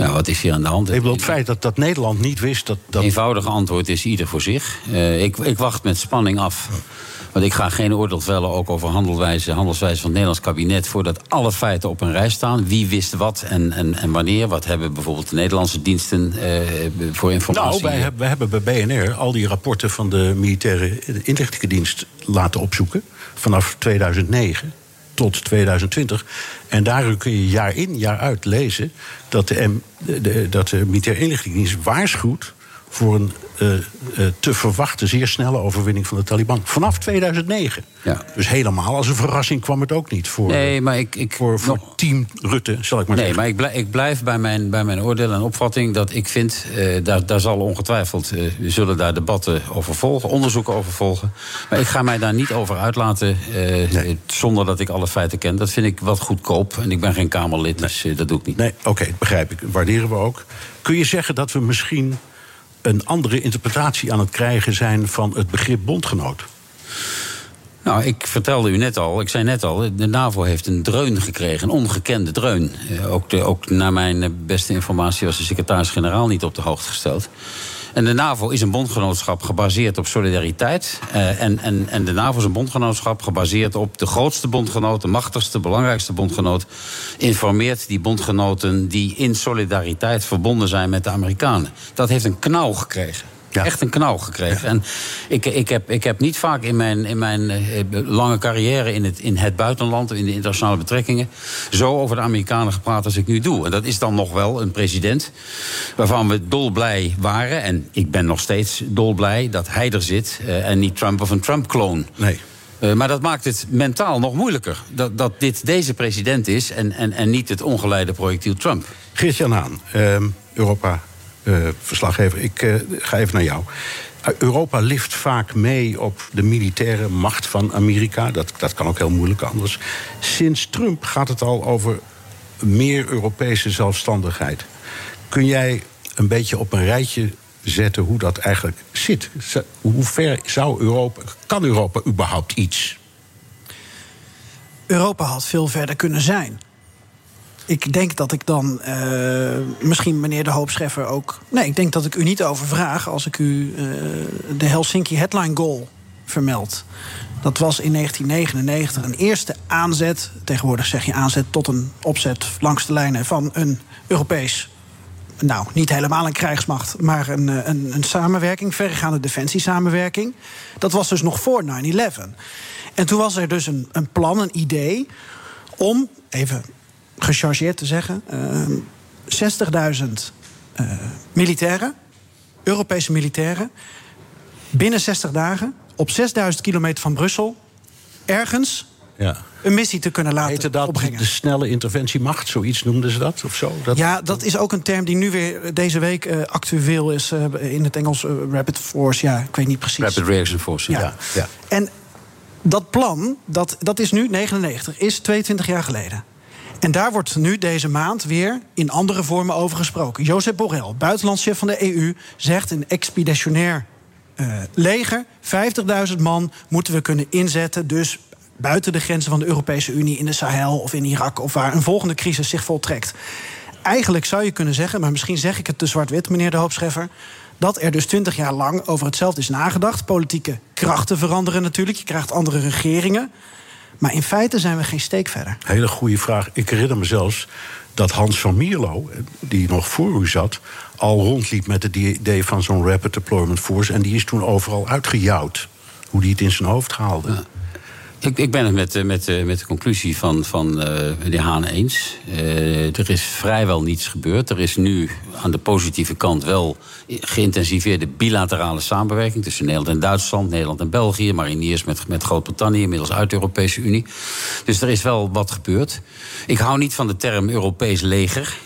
Ja, wat is hier aan de hand? Ik bedoel, het feit dat, dat Nederland niet wist dat... dat eenvoudige antwoord is ieder voor zich. Eh, ik, ik wacht met spanning af. Want ik ga geen oordeel vellen ook over handelwijze, handelswijze van het Nederlands kabinet... voordat alle feiten op een rij staan. Wie wist wat en, en, en wanneer? Wat hebben bijvoorbeeld de Nederlandse diensten eh, voor informatie? Nou, wij, hebben- wij hebben bij BNR al die rapporten van de militaire inlichtingendienst laten opzoeken. Vanaf 2009 tot 2020. En daar kun je jaar in, jaar uit lezen dat de, M, de, dat de militaire inlichtingendienst waarschuwt voor een eh, eh, te verwachten zeer snelle overwinning van de Taliban. Vanaf 2009. Ja. Dus helemaal als een verrassing kwam het ook niet voor, Nee, maar ik... ik voor, voor team Rutte, zal ik maar Nee, zeggen. maar ik blijf, ik blijf bij, mijn, bij mijn oordeel en opvatting dat ik vind... eh, daar, daar zal ongetwijfeld, eh, we zullen daar debatten over volgen, onderzoeken over volgen. Maar ik ga mij daar niet over uitlaten eh, zonder dat ik alle feiten ken. Dat vind ik wat goedkoop en ik ben geen Kamerlid, dus eh, dat doe ik niet. Nee, oké, begrijp ik. Waarderen we ook. Kun je zeggen dat we misschien een andere interpretatie aan het krijgen zijn van het begrip bondgenoot? Nou, ik vertelde u net al, ik zei net al, de NAVO heeft een dreun gekregen, een ongekende dreun. Eh, ook, de, ook naar mijn beste informatie was de secretaris-generaal niet op de hoogte gesteld. En de NAVO is een bondgenootschap gebaseerd op solidariteit. Eh, en, en, en de NAVO is een bondgenootschap gebaseerd op de grootste bondgenoot, de machtigste, belangrijkste bondgenoot. Informeert die bondgenoten die in solidariteit verbonden zijn met de Amerikanen. Dat heeft een knauw gekregen. Echt een knauw gekregen. En ik, ik, heb, ik heb niet vaak in mijn, in mijn eh, lange carrière in het, in het buitenland, in de internationale betrekkingen, zo over de Amerikanen gepraat als ik nu doe. En dat is dan nog wel een president waarvan we dolblij waren. En ik ben nog steeds dolblij dat hij er zit eh, en niet Trump of een Trump-kloon. Nee. Uh, maar dat maakt het mentaal nog moeilijker. Dat, dat dit deze president is en, en, en niet het ongeleide projectiel Trump. Geert-Jan Haan, uh, Europa-verslaggever. ik uh, ga even naar jou. Europa lift vaak mee op de militaire macht van Amerika. Dat, dat kan ook heel moeilijk anders. Sinds Trump gaat het al over meer Europese zelfstandigheid. Kun jij een beetje op een rijtje zetten hoe dat eigenlijk zit. Hoe ver zou Europa, kan Europa überhaupt iets? Europa had veel verder kunnen zijn. Ik denk dat ik dan uh, misschien meneer de Hoopscheffer ook. Nee, ik denk dat ik u niet over vraag als ik u uh, de Helsinki Headline Goal vermeld. Dat was in 1999 een eerste aanzet. Tegenwoordig zeg je aanzet tot een opzet langs de lijnen van een Europees nou, niet helemaal een krijgsmacht, maar een, eh, een, een samenwerking, verregaande defensiesamenwerking. Dat was dus nog voor 9-11. En toen was er dus een, een plan, een idee om, even gechargeerd te zeggen, uh, 60.000 uh, militairen, Europese militairen, binnen 60 dagen op 6000 kilometer van Brussel, ergens ja. een missie te kunnen laten Heette dat opbrengen. de snelle interventiemacht, zoiets noemden ze dat? Of zo? Dat, ja, dat is ook een term die nu weer deze week uh, actueel is uh, in het Engels. Uh, Rapid Force, ja, ik weet niet precies. Rapid Reaction Force, ja. ja. ja. En dat plan, dat, dat is nu 99, is 22 jaar geleden. En daar wordt nu deze maand weer in andere vormen over gesproken. Jozef Borrell, buitenlandschef van de EU, zegt een expeditionair uh, leger, 50.000 man, moeten we kunnen inzetten. Dus buiten de grenzen van de Europese Unie, in de Sahel of in Irak, of waar een volgende crisis zich voltrekt. Eigenlijk zou je kunnen zeggen, maar misschien zeg ik het te zwart-wit, meneer de Hoopscheffer. Dat er dus twintig jaar lang over hetzelfde is nagedacht. Politieke krachten veranderen natuurlijk. Je krijgt andere regeringen. Maar in feite zijn we geen steek verder. Hele goede vraag. Ik herinner me zelfs dat Hans van Mierlo, die nog voor u zat, al rondliep met het idee van zo'n Rapid Deployment Force. En die is toen overal uitgejouwd. Hoe die het in zijn hoofd haalde. Ja. Ik, ik, ben het met, met, met de conclusie van, van de Haan eens. Er is vrijwel niets gebeurd. Er is nu aan de positieve kant wel geïntensiveerde bilaterale samenwerking tussen Nederland en Duitsland, Nederland en België, mariniers met, met Groot-Brittannië, inmiddels uit de Europese Unie. Dus er is wel wat gebeurd. Ik hou niet van de term Europees leger.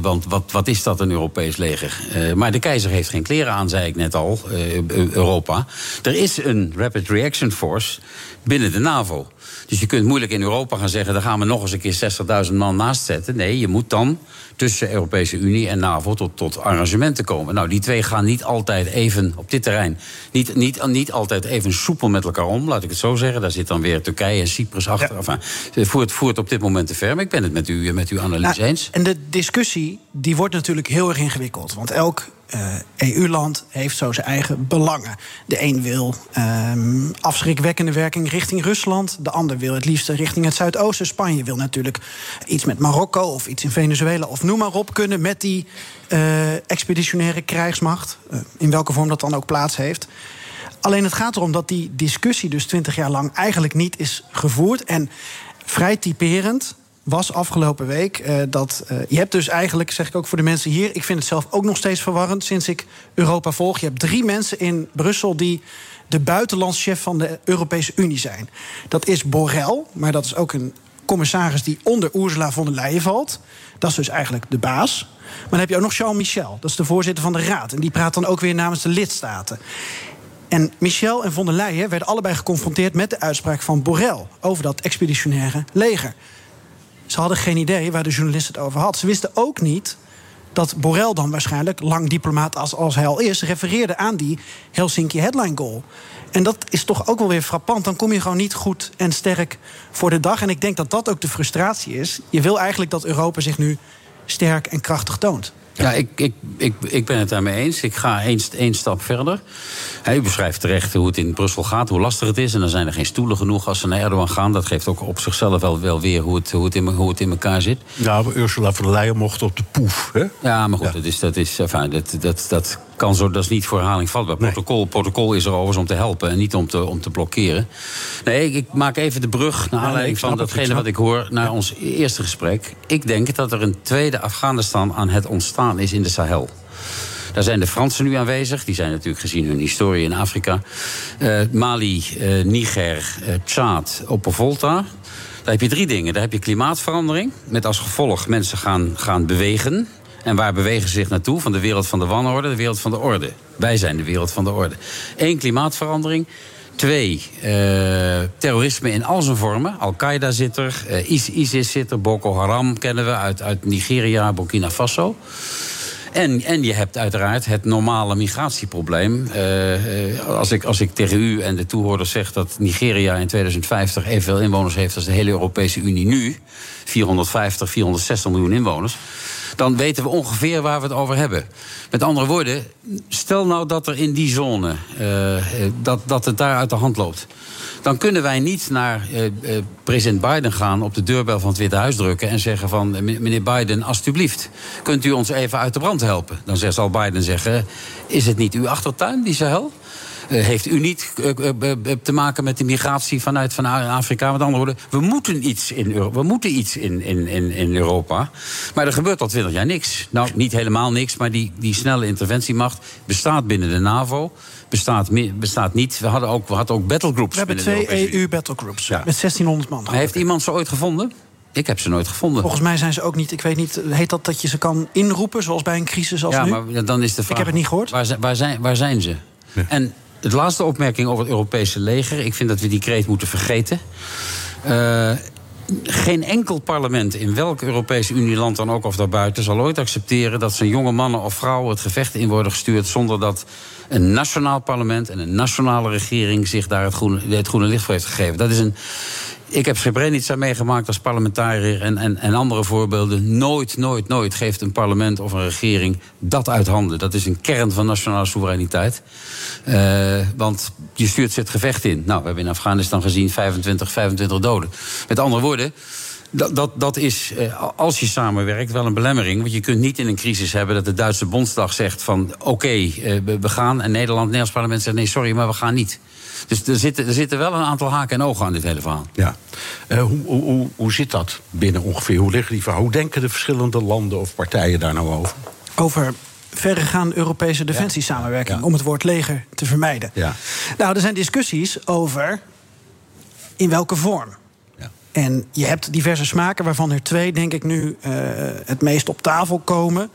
Want wat, wat is dat, een Europees leger? maar de keizer heeft geen kleren aan, zei ik net al, Europa. Er is een Rapid Reaction Force binnen de NAVO. Dus je kunt moeilijk in Europa gaan zeggen... daar gaan we nog eens een keer 60.000 man naast zetten. Nee, je moet dan tussen Europese Unie en NAVO tot, tot arrangementen komen. Nou, die twee gaan niet altijd even op dit terrein... Niet, niet, niet altijd even soepel met elkaar om, laat ik het zo zeggen. Daar zit dan weer Turkije en Cyprus achter. Ja. Enfin, voert, voert op dit moment te ver. Maar ik ben het met, u, met uw analyse nou, eens. En de discussie die wordt natuurlijk heel erg ingewikkeld. Want elk EU-land heeft zo zijn eigen belangen. De een wil um, afschrikwekkende werking richting Rusland. De ander wil het liefst richting het Zuidoosten. Spanje wil natuurlijk iets met Marokko of iets in Venezuela of noem maar op kunnen met die uh, expeditionaire krijgsmacht. Uh, in welke vorm dat dan ook plaats heeft. Alleen het gaat erom dat die discussie dus twintig jaar lang eigenlijk niet is gevoerd. En vrij typerend was afgelopen week uh, dat uh, je hebt dus eigenlijk, zeg ik ook voor de mensen hier, ik vind het zelf ook nog steeds verwarrend sinds ik Europa volg. Je hebt drie mensen in Brussel die de buitenlandschef van de Europese Unie zijn. Dat is Borrell, maar dat is ook een commissaris die onder Ursula von der Leyen valt. Dat is dus eigenlijk de baas. Maar dan heb je ook nog Charles Michel, dat is de voorzitter van de Raad. En die praat dan ook weer namens de lidstaten. En Michel en von der Leyen werden allebei geconfronteerd met de uitspraak van Borrell over dat expeditionaire leger. Ze hadden geen idee waar de journalist het over had. Ze wisten ook niet dat Borrell dan waarschijnlijk, lang diplomaat als, als hij al is, refereerde aan die Helsinki headline goal. En dat is toch ook wel weer frappant. Dan kom je gewoon niet goed en sterk voor de dag. En ik denk dat dat ook de frustratie is. Je wil eigenlijk dat Europa zich nu sterk en krachtig toont. Ja, ik, ik, ik, ik ben het daarmee eens. Ik ga één, stap verder. Hij beschrijft terecht hoe het in Brussel gaat, hoe lastig het is. En dan zijn er geen stoelen genoeg als ze naar Erdogan gaan. Dat geeft ook op zichzelf wel, wel weer hoe het, hoe, het in, hoe het in elkaar zit. Ja, maar Ursula von der Leyen mocht op de poef. Hè? Ja, maar goed, ja. Dat, is, dat, is, enfin, dat, dat, dat kan zo, dat is niet voor herhaling vatbaar. Protocol, protocol is er overigens om te helpen en niet om te, om te blokkeren. Nee, ik, ik maak even de brug naar aanleiding van het, datgene wat ik hoor naar ons eerste gesprek. Ik denk dat er een tweede Afghanistan aan het ontstaan is in de Sahel. Daar zijn de Fransen nu aanwezig. Die zijn natuurlijk gezien hun historie in Afrika. Eh, Mali, eh, Niger, eh Tjaad, Oppervolta. Daar heb je drie dingen. Daar heb je klimaatverandering. Met als gevolg mensen gaan, gaan bewegen. En waar bewegen ze zich naartoe? Van de wereld van de wanorde, de wereld van de orde. Wij zijn de wereld van de orde. Eén, klimaatverandering. Twee, eh, terrorisme in al zijn vormen. Al-Qaeda zit er, eh, Is- ISIS zit er, Boko Haram kennen we uit, uit Nigeria, Burkina Faso. En, en je hebt uiteraard het normale migratieprobleem. Eh, als, ik, als ik tegen u en de toehoorders zeg dat Nigeria in 2050 evenveel inwoners heeft als de hele Europese Unie nu, 450, 460 miljoen inwoners, dan weten we ongeveer waar we het over hebben. Met andere woorden, stel nou dat er in die zone, eh, eh, dat, dat het daar uit de hand loopt. Dan kunnen wij niet naar eh, president Biden gaan, op de deurbel van het Witte Huis drukken en zeggen van meneer Biden, alstublieft, kunt u ons even uit de brand helpen? Dan zal Biden zeggen, is het niet uw achtertuin, die Sahel? Eh, heeft u niet eh, eh, te maken met de migratie vanuit van Afrika? Met andere woorden, we moeten iets in, Euro- we moeten iets in, in, in, in Europa. Maar er gebeurt al twintig jaar niks. Nou, niet helemaal niks, maar die, die snelle interventiemacht bestaat binnen de NAVO. Bestaat, bestaat niet. We hadden ook, we hadden ook battlegroups. We hebben binnen de twee Europese Unie. EU-battlegroups met 1600 man. Maar heeft iemand ze ooit gevonden? Ik heb ze nooit gevonden. Volgens mij zijn ze ook niet, ik weet niet, heet dat dat je ze kan inroepen, zoals bij een crisis als ja, nu? maar dan is de vraag. Ik heb het niet gehoord. Waar, zijn- waar, zijn, waar zijn ze? En het laatste opmerking over het Europese leger. Ik vind dat we die kreet moeten vergeten. Eh, geen enkel parlement in welk Europese Unieland dan ook of daarbuiten zal ooit accepteren dat zijn jonge mannen of vrouwen het gevecht in worden gestuurd zonder dat een nationaal parlement en een nationale regering zich daar het groene, het groene licht voor heeft gegeven. Dat is een. Ik heb Srebrenica meegemaakt als parlementariër en, en, en andere voorbeelden. Nooit, nooit, nooit geeft een parlement of een regering dat uit handen. Dat is een kern van nationale soevereiniteit. Eh, want je stuurt ze het gevecht in. Nou, we hebben in Afghanistan gezien 25, 25 doden. Met andere woorden. Dat, dat, dat is, eh, als je samenwerkt, wel een belemmering. Want je kunt niet in een crisis hebben dat de Duitse Bondsdag zegt van... oké, eh, we, gaan. En Nederland, Nederlands parlement zegt nee, sorry, maar we gaan niet. Dus er zitten, er zitten wel een aantal haken en ogen aan dit hele verhaal. Ja. Eh, hoe, hoe, hoe, hoe zit dat binnen ongeveer? Hoe liggen die verhaal? Hoe denken de verschillende landen of partijen daar nou over? Over verregaande Europese defensiesamenwerking, om het woord leger te vermijden. Ja. Nou, er zijn discussies over in welke vorm. En je hebt diverse smaken, waarvan er twee, denk ik, nu eh, het meest op tafel komen.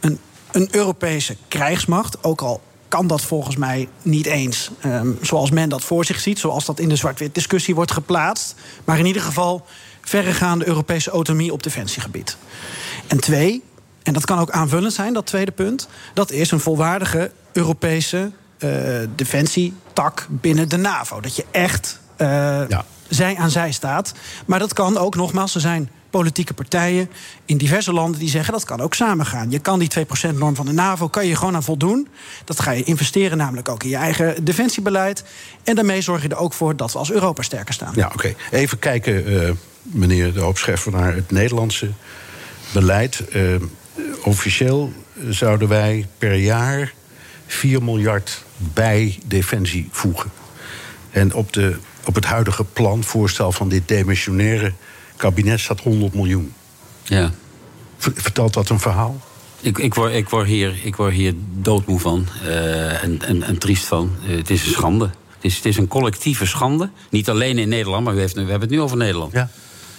Een, een Europese krijgsmacht, ook al kan dat volgens mij niet eens ehm, zoals men dat voor zich ziet, zoals dat in de zwart-wit discussie wordt geplaatst. Maar in ieder geval verregaande Europese autonomie op defensiegebied. En twee, en dat kan ook aanvullend zijn, dat tweede punt, dat is een volwaardige Europese eh, defensietak binnen de NAVO. Dat je echt eh, zij aan zij staat. Maar dat kan ook, nogmaals, er zijn politieke partijen in diverse landen die zeggen dat kan ook samengaan. Je kan die 2%-norm van de NAVO kan je gewoon aan voldoen. Dat ga je investeren, namelijk ook in je eigen defensiebeleid. En daarmee zorg je er ook voor dat we als Europa sterker staan. Ja, oké. Even kijken, eh, meneer de Hoopscheffer, naar het Nederlandse beleid. Eh, officieel zouden wij per jaar 4 miljard bij defensie voegen. En op, de, op het huidige plan, voorstel van dit demissionaire kabinet, staat 100 miljoen. Ja. Vertelt dat een verhaal? Ik, ik, word, ik, word hier, ik word hier doodmoe van eh, en, en, en triest van. Eh, het is een schande. Het is, het is een collectieve schande. Niet alleen in Nederland, maar heeft, we hebben het nu over Nederland. Ja.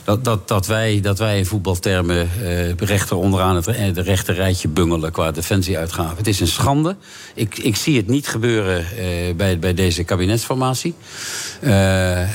Dat, dat, dat, wij, dat wij in voetbaltermen eh, rechter onderaan het eh, de rechte rijtje bungelen qua defensieuitgaven. Het is een schande. Ik, ik zie het niet gebeuren eh, bij, bij deze kabinetsformatie.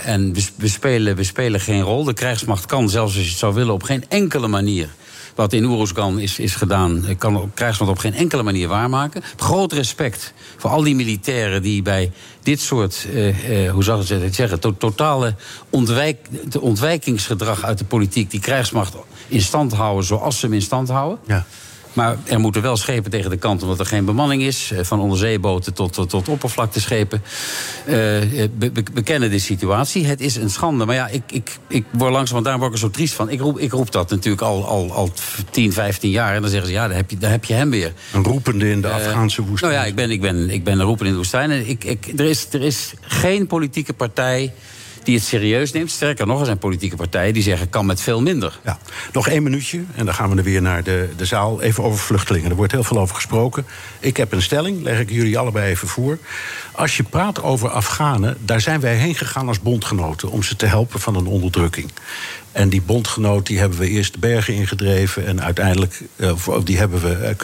En we, we, spelen, we spelen geen rol. De krijgsmacht kan, zelfs als je het zou willen, op geen enkele manier wat in Oeruzgan is, is gedaan, eh, kan krijgsmacht op geen enkele manier waarmaken. Groot respect voor al die militairen die bij dit soort, eh, eh, hoe zou ik het zeggen, to totale ontwijk, ontwijkingsgedrag uit de politiek, die krijgsmacht in stand houden zoals ze hem in stand houden. Ja. Maar er moeten wel schepen tegen de kant, omdat er geen bemanning is. eh, Van onderzeeboten tot, tot, tot oppervlakteschepen. Eh, we, we- kennen de situatie. Het is een schande. Maar ja, ik, ik, ik word langzaam, want daar word ik er zo triest van. Ik roep, ik roep dat natuurlijk al, al, al 10, 15 jaar. En dan zeggen ze, ja, daar heb je, daar heb je hem weer. Een roepende in de Eh, Afghaanse woestijn. Nou ja, ik ben, ik ben, ik ben een roeper in de woestijn. En ik, ik, er, is, er is geen politieke partij die het serieus neemt. Sterker nog, er zijn politieke partijen die zeggen... kan met veel minder. Ja, nog één minuutje en dan gaan we er weer naar de, de zaal. Even over vluchtelingen. Er wordt heel veel over gesproken. Ik heb een stelling, leg ik jullie allebei even voor. Als je praat over Afghanen, daar zijn wij heen gegaan als bondgenoten... om ze te helpen van een onderdrukking. En die bondgenoot die hebben we eerst de bergen ingedreven... en uiteindelijk eh, die hebben we eh,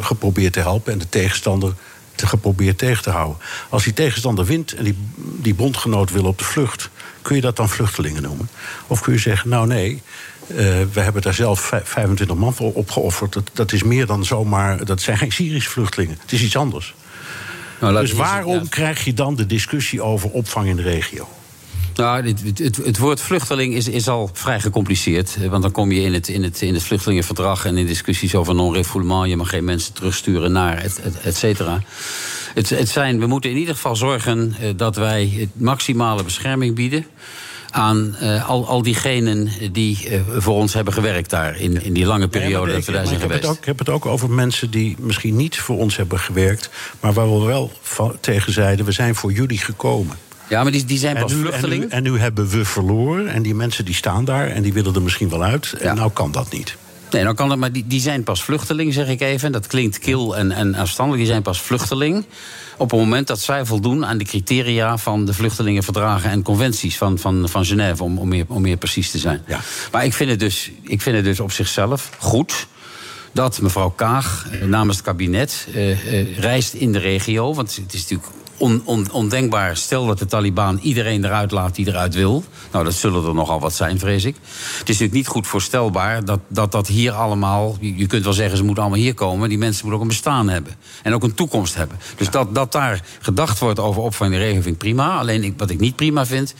geprobeerd te helpen... en de tegenstander te geprobeerd tegen te houden. Als die tegenstander wint en die, die bondgenoot wil op de vlucht... kun je dat dan vluchtelingen noemen? Of kun je zeggen, nou nee, eh, we hebben daar zelf vij- 25 man voor opgeofferd. Dat, dat is meer dan zomaar, dat zijn geen Syrische vluchtelingen. Het is iets anders. Nou, dus waarom ja. krijg je dan de discussie over opvang in de regio? Nou, het, het, het, woord vluchteling is, is al vrij gecompliceerd. Want dan kom je in het, in het, in het vluchtelingenverdrag en in discussies over non-refoulement. Je mag geen mensen terugsturen naar, et, et, et cetera. Het, het zijn, we moeten in ieder geval zorgen eh, dat wij het maximale bescherming bieden aan eh, al, al diegenen die eh, voor ons hebben gewerkt daar in, in die lange periode dat we daar zijn ik, heb het geweest. ook, ik heb het ook over mensen die misschien niet voor ons hebben gewerkt... maar waar we wel tegen zeiden, we zijn voor jullie gekomen. Ja, maar die, die zijn pas nu, en, vluchteling. nu, en nu hebben we verloren en die mensen die staan daar... en die willen er misschien wel uit en nou kan dat niet. Nee, dan kan het, maar die, die zijn pas vluchteling, zeg ik even. Dat klinkt kil en, en afstandelijk. Die zijn pas vluchteling op het moment dat zij voldoen aan de criteria van de vluchtelingenverdragen en conventies van, van, van Genève, om, om, meer, om meer precies te zijn. Maar ik vind, het dus, ik vind het dus op zichzelf goed dat mevrouw Kaag eh, namens het kabinet eh, eh, reist in de regio. Want het is natuurlijk on, on- ondenkbaar. Stel dat de Taliban iedereen eruit laat die eruit wil. Nou, dat zullen er nogal wat zijn, vrees ik. Het is natuurlijk niet goed voorstelbaar dat dat, dat hier allemaal... Je kunt wel zeggen, ze moeten allemaal hier komen. Die mensen moeten ook een bestaan hebben. En ook een toekomst hebben. Dus dat, dat daar gedacht wordt over opvang in de regio vind ik prima. Alleen ik, wat ik niet prima vind,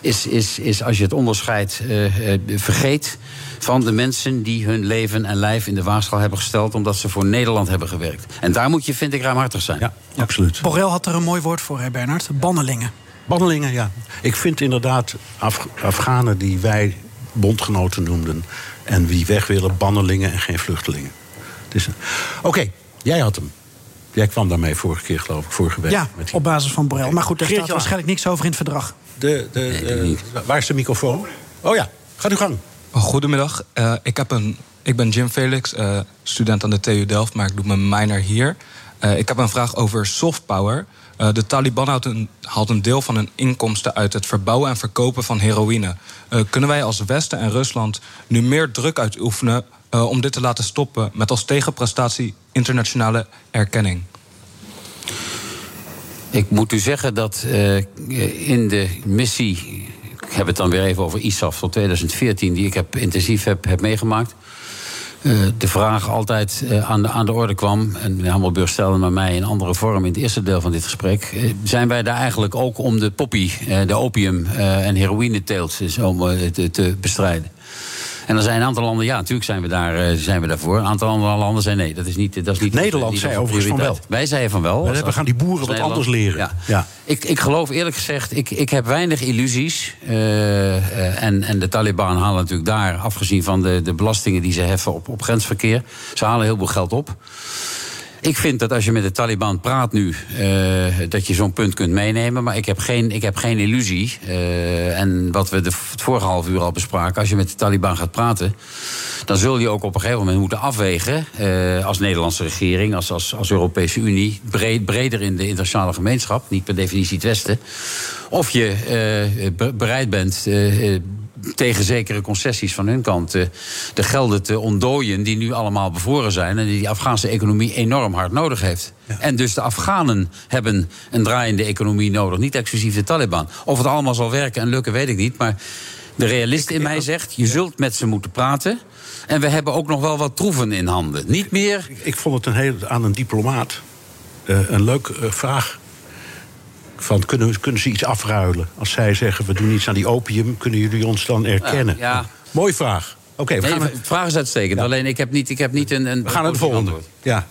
is, is, is als je het onderscheid eh, eh, vergeet van de mensen die hun leven en lijf in de waagschaal hebben gesteld... omdat ze voor Nederland hebben gewerkt. En daar moet je, vind ik, ruimhartig zijn. Ja, absoluut. Borrell had er een mooi woord voor, hè, Bernard. Bannelingen. Bannelingen, ja. Ik vind inderdaad Af- Afghanen die wij bondgenoten noemden... en wie weg willen, bannelingen en geen vluchtelingen. Oké, jij had hem. Jij kwam daarmee vorige keer, geloof ik, vorige week. Ja, met die- op basis van Borrell. Maar goed, daar staat waarschijnlijk niks over in het verdrag. De, de, eh, waar is de microfoon? Oh ja, gaat uw gang. Goedemiddag, Eh, ik, heb een, ik ben Jim Felix, eh, student aan de TU Delft, maar ik doe mijn minor hier. Eh, ik heb een vraag over soft power. De Taliban haalt een, haalt een deel van hun inkomsten uit het verbouwen en verkopen van heroïne. Kunnen wij als Westen en Rusland nu meer druk uitoefenen om dit te laten stoppen, met als tegenprestatie internationale erkenning? Ik moet u zeggen dat in de missie... ik heb het dan weer even over ISAF tot 2014... die ik heb, intensief heb, meegemaakt... eh, de vraag altijd eh, aan, de, aan de orde kwam... en meneer Hammelburg stelde maar mij in andere vorm... in het eerste deel van dit gesprek... eh, zijn wij daar eigenlijk ook om de poppy, de opium en heroïneteelt... dus om te, te bestrijden. En er zijn een aantal landen, ja, natuurlijk zijn we, daar, eh, zijn we daarvoor. Een aantal andere landen zijn nee. Dat is niet, dat is niet Nederland niet zei overigens van prioriteit. Wij zeiden van wel. We gaan die boeren wat anders leren. Ja. Ja. Ik, ik geloof eerlijk gezegd, ik, ik heb weinig illusies. eh, eh, en, en de Taliban halen natuurlijk daar, afgezien van de, de belastingen die ze heffen op, op grensverkeer, ze halen heel veel geld op. Ik vind dat als je met de Taliban praat nu, eh, dat je zo'n punt kunt meenemen. Maar ik heb geen, ik heb geen illusie. eh, en wat we de, het vorige half uur al bespraken, als je met de Taliban gaat praten, dan zul je ook op een gegeven moment moeten afwegen, eh, als Nederlandse regering, als, als, als Europese Unie, breder in de internationale gemeenschap, niet per definitie het Westen, of je be- bereid bent. Tegen zekere concessies van hun kant eh, de gelden te ontdooien die nu allemaal bevroren zijn en die die Afghaanse economie enorm hard nodig heeft. En dus de Afghanen hebben een draaiende economie nodig, niet exclusief de Taliban. Of het allemaal zal werken en lukken, weet ik niet. Maar de realist in mij zegt: je zult met ze moeten praten. En we hebben ook nog wel wat troeven in handen. Niet meer. Ik vond het een heel, aan een diplomaat eh, een leuke eh, vraag. Van, kunnen, kunnen ze iets afruilen? Als zij zeggen, we doen iets aan die opium... kunnen jullie ons dan erkennen? Ja, ja. Mooie vraag. Oké, we Nee, gaan vraag is uitstekend. Alleen ik heb niet, ik heb niet een, een. We gaan naar de volgende. Ja.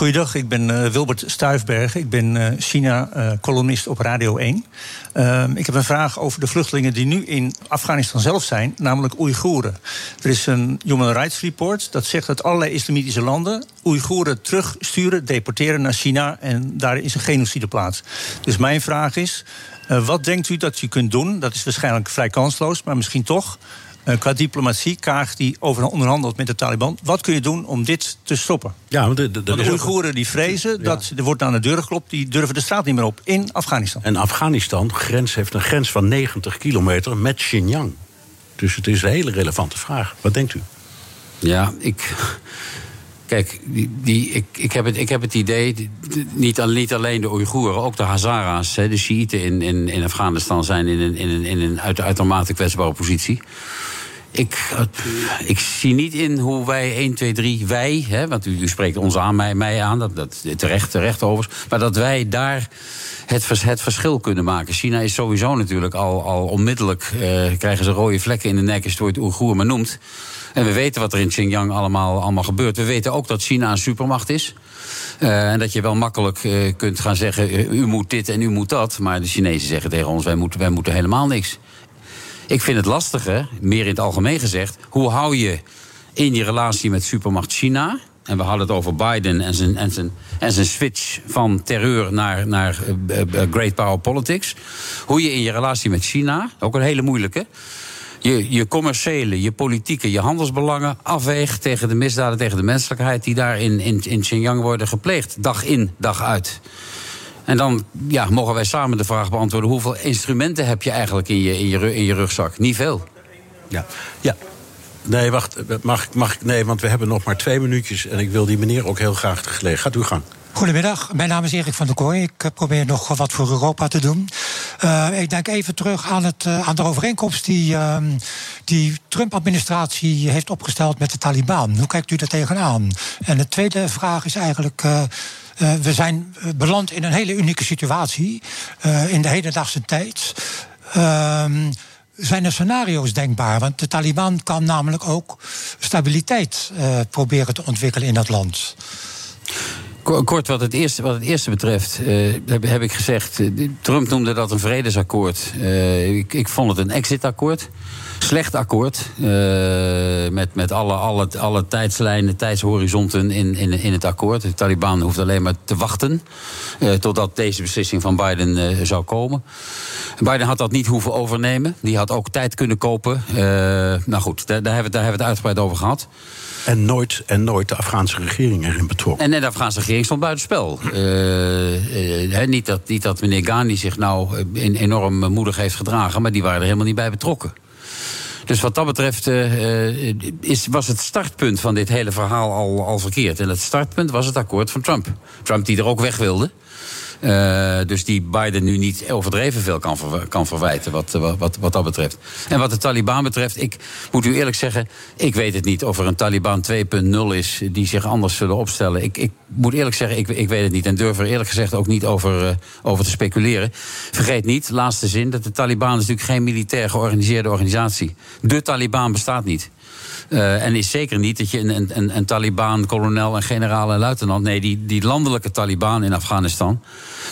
Goeiedag, ik ben eh, Wilbert Stuifbergen. Ik ben eh, China-columnist op Radio 1. Ehm, ik heb een vraag over de vluchtelingen die nu in Afghanistan zelf zijn, namelijk Oeigoeren. Er is een Human Rights Report dat zegt dat allerlei islamitische landen Oeigoeren terugsturen, deporteren naar China en daar is een genocide plaats. Dus mijn vraag is: eh, wat denkt u dat u kunt doen? Dat is waarschijnlijk vrij kansloos, maar misschien toch. Eh, qua diplomatie, Kaag die over onderhandelt met de Taliban. Wat kun je doen om dit te stoppen? Ja, want de, de, Want de Oeigoeren die vrezen dat er wordt aan de deur geklopt, die durven de straat niet meer op in Afghanistan. En Afghanistan grens, heeft een grens van 90 kilometer met Xinjiang. Dus het is een hele relevante vraag. Wat denkt u? Ja, ik. Kijk, die, die, ik, ik, heb het, ik heb het idee, die- niet, niet alleen de Oeigoeren, ook de Hazara's, hè, de Shiiten in, in, in Afghanistan zijn in een, in een, in een uit, uitermate kwetsbare positie. Ik, ik zie niet in hoe wij 1, 2, 3, wij, hè, want u, u spreekt ons aan, mij, mij aan, dat, dat, terecht, terecht overigens, maar dat wij daar het, het verschil kunnen maken. China is sowieso natuurlijk al, al onmiddellijk, eh, krijgen ze rode vlekken in de nek je het woord Oeigoer maar noemt. En we weten wat er in Xinjiang allemaal, allemaal gebeurt. We weten ook dat China een supermacht is. Eh, en dat je wel makkelijk eh, kunt gaan zeggen: eh, u moet dit en u moet dat. Maar de Chinezen zeggen tegen ons: wij moeten, wij moeten helemaal niks. Ik vind het lastige, meer in het algemeen gezegd, hoe hou je in je relatie met supermacht China. En we hadden het over Biden en zijn, en zijn, en zijn switch van terreur naar, naar eh, eh, great power politics. Hoe je in je relatie met China, ook een hele moeilijke. Je, je commerciële, je politieke, je handelsbelangen afweegt tegen de misdaden, tegen de menselijkheid die daar in, in, in Xinjiang worden gepleegd. Dag in, dag uit. En dan ja, mogen wij samen de vraag beantwoorden: hoeveel instrumenten heb je eigenlijk in je, in je, in je rugzak? Niet veel. Ja. ja. Nee, wacht. Mag, ik- mag, ik- nee, want we hebben nog maar twee minuutjes. En ik wil die meneer ook heel graag te gelegen. Gaat uw gang. Goedemiddag, mijn naam is Erik van der Kooi. Ik eh, probeer nog wat voor Europa te doen. Eh, ik denk even terug aan, het, eh, aan de overeenkomst die, ehm, die Trump-administratie heeft opgesteld met de Taliban. Hoe kijkt u daar tegenaan? En de tweede vraag is eigenlijk. Eh, we zijn eh, beland in een hele unieke situatie eh, in de hedendaagse tijd. Ehm, zijn er scenario's denkbaar? Want de Taliban kan namelijk ook stabiliteit proberen te ontwikkelen in dat land. Ko- Kort, wat het eerste, wat het eerste betreft, eh, heb, ik gezegd. eh, Trump noemde dat een vredesakkoord. Eh, ik, ik vond het een exitakkoord. Slecht akkoord. met met alle, alle, alle tijdslijnen, tijdshorizonten in, in, in het akkoord. De Taliban hoeft alleen maar te wachten. totdat deze beslissing van Biden zou komen. Biden had dat niet hoeven overnemen. Die had ook tijd kunnen kopen. Nou goed, daar, daar, hebben we, daar hebben we het uitgebreid over gehad. En nooit, en nooit de Afghaanse regering erin betrokken. En de Afghaanse regering stond buitenspel. Hè, niet, dat, niet dat meneer Ghani zich nou eh, enorm moedig heeft gedragen, maar die waren er helemaal niet bij betrokken. Dus wat dat betreft is, was het startpunt van dit hele verhaal al, al verkeerd. En het startpunt was het akkoord van Trump. Trump die er ook weg wilde. Eh, dus die Biden nu niet overdreven veel kan, kan verwijten wat, wat, wat, wat dat betreft. En wat de Taliban betreft, ik moet u eerlijk zeggen... ik weet het niet of er een Taliban 2.0 is die zich anders zullen opstellen. Ik, ik moet eerlijk zeggen, ik, ik weet het niet. En durf er eerlijk gezegd ook niet over, eh, over te speculeren. Vergeet niet, laatste zin, dat de Taliban is natuurlijk geen militair georganiseerde organisatie. De Taliban bestaat niet. Eh, en is zeker niet dat je een, een, een, een Taliban, kolonel en generaal en luitenant. Nee, die, die landelijke Taliban in Afghanistan.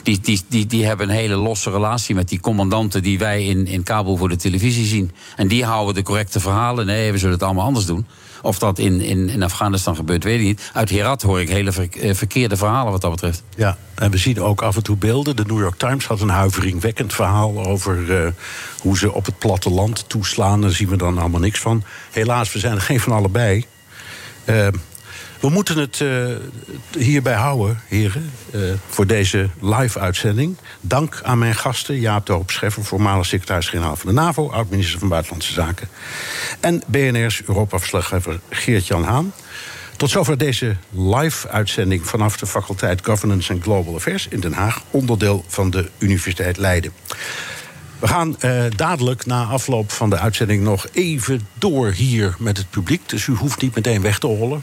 Die, die, die, die hebben een hele losse relatie met die commandanten die wij in, in Kabul voor de televisie zien. En die houden de correcte verhalen. Nee, we zullen het allemaal anders doen. Of dat in, in, in Afghanistan gebeurt, weet ik niet. Uit Herat hoor ik hele eh, verkeerde verhalen wat dat betreft. Ja, en we zien ook af en toe beelden. De New York Times had een huiveringwekkend verhaal over eh, hoe ze op het platteland toeslaan. Daar zien we dan allemaal niks van. Helaas, we zijn er geen van allebei. Eh, we moeten het eh, hierbij houden, heren, eh, voor deze live-uitzending. Dank aan mijn gasten, Jaap de Hoop Scheffer, voormalig secretaris-generaal van de NAVO, oud-minister van Buitenlandse Zaken. En BNR's Europa-verslaggever Geert-Jan Haan. Tot zover deze live-uitzending vanaf de faculteit Governance and Global Affairs in Den Haag, onderdeel van de Universiteit Leiden. We gaan eh, dadelijk na afloop van de uitzending nog even door hier met het publiek. Dus u hoeft niet meteen weg te hollen.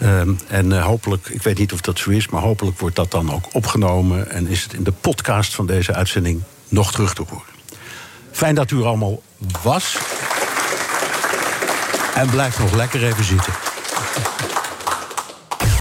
Ehm, en eh, hopelijk, ik weet niet of dat zo is, maar hopelijk wordt dat dan ook opgenomen. En is het in de podcast van deze uitzending nog terug te horen. Fijn dat u er allemaal was. En blijf nog lekker even zitten.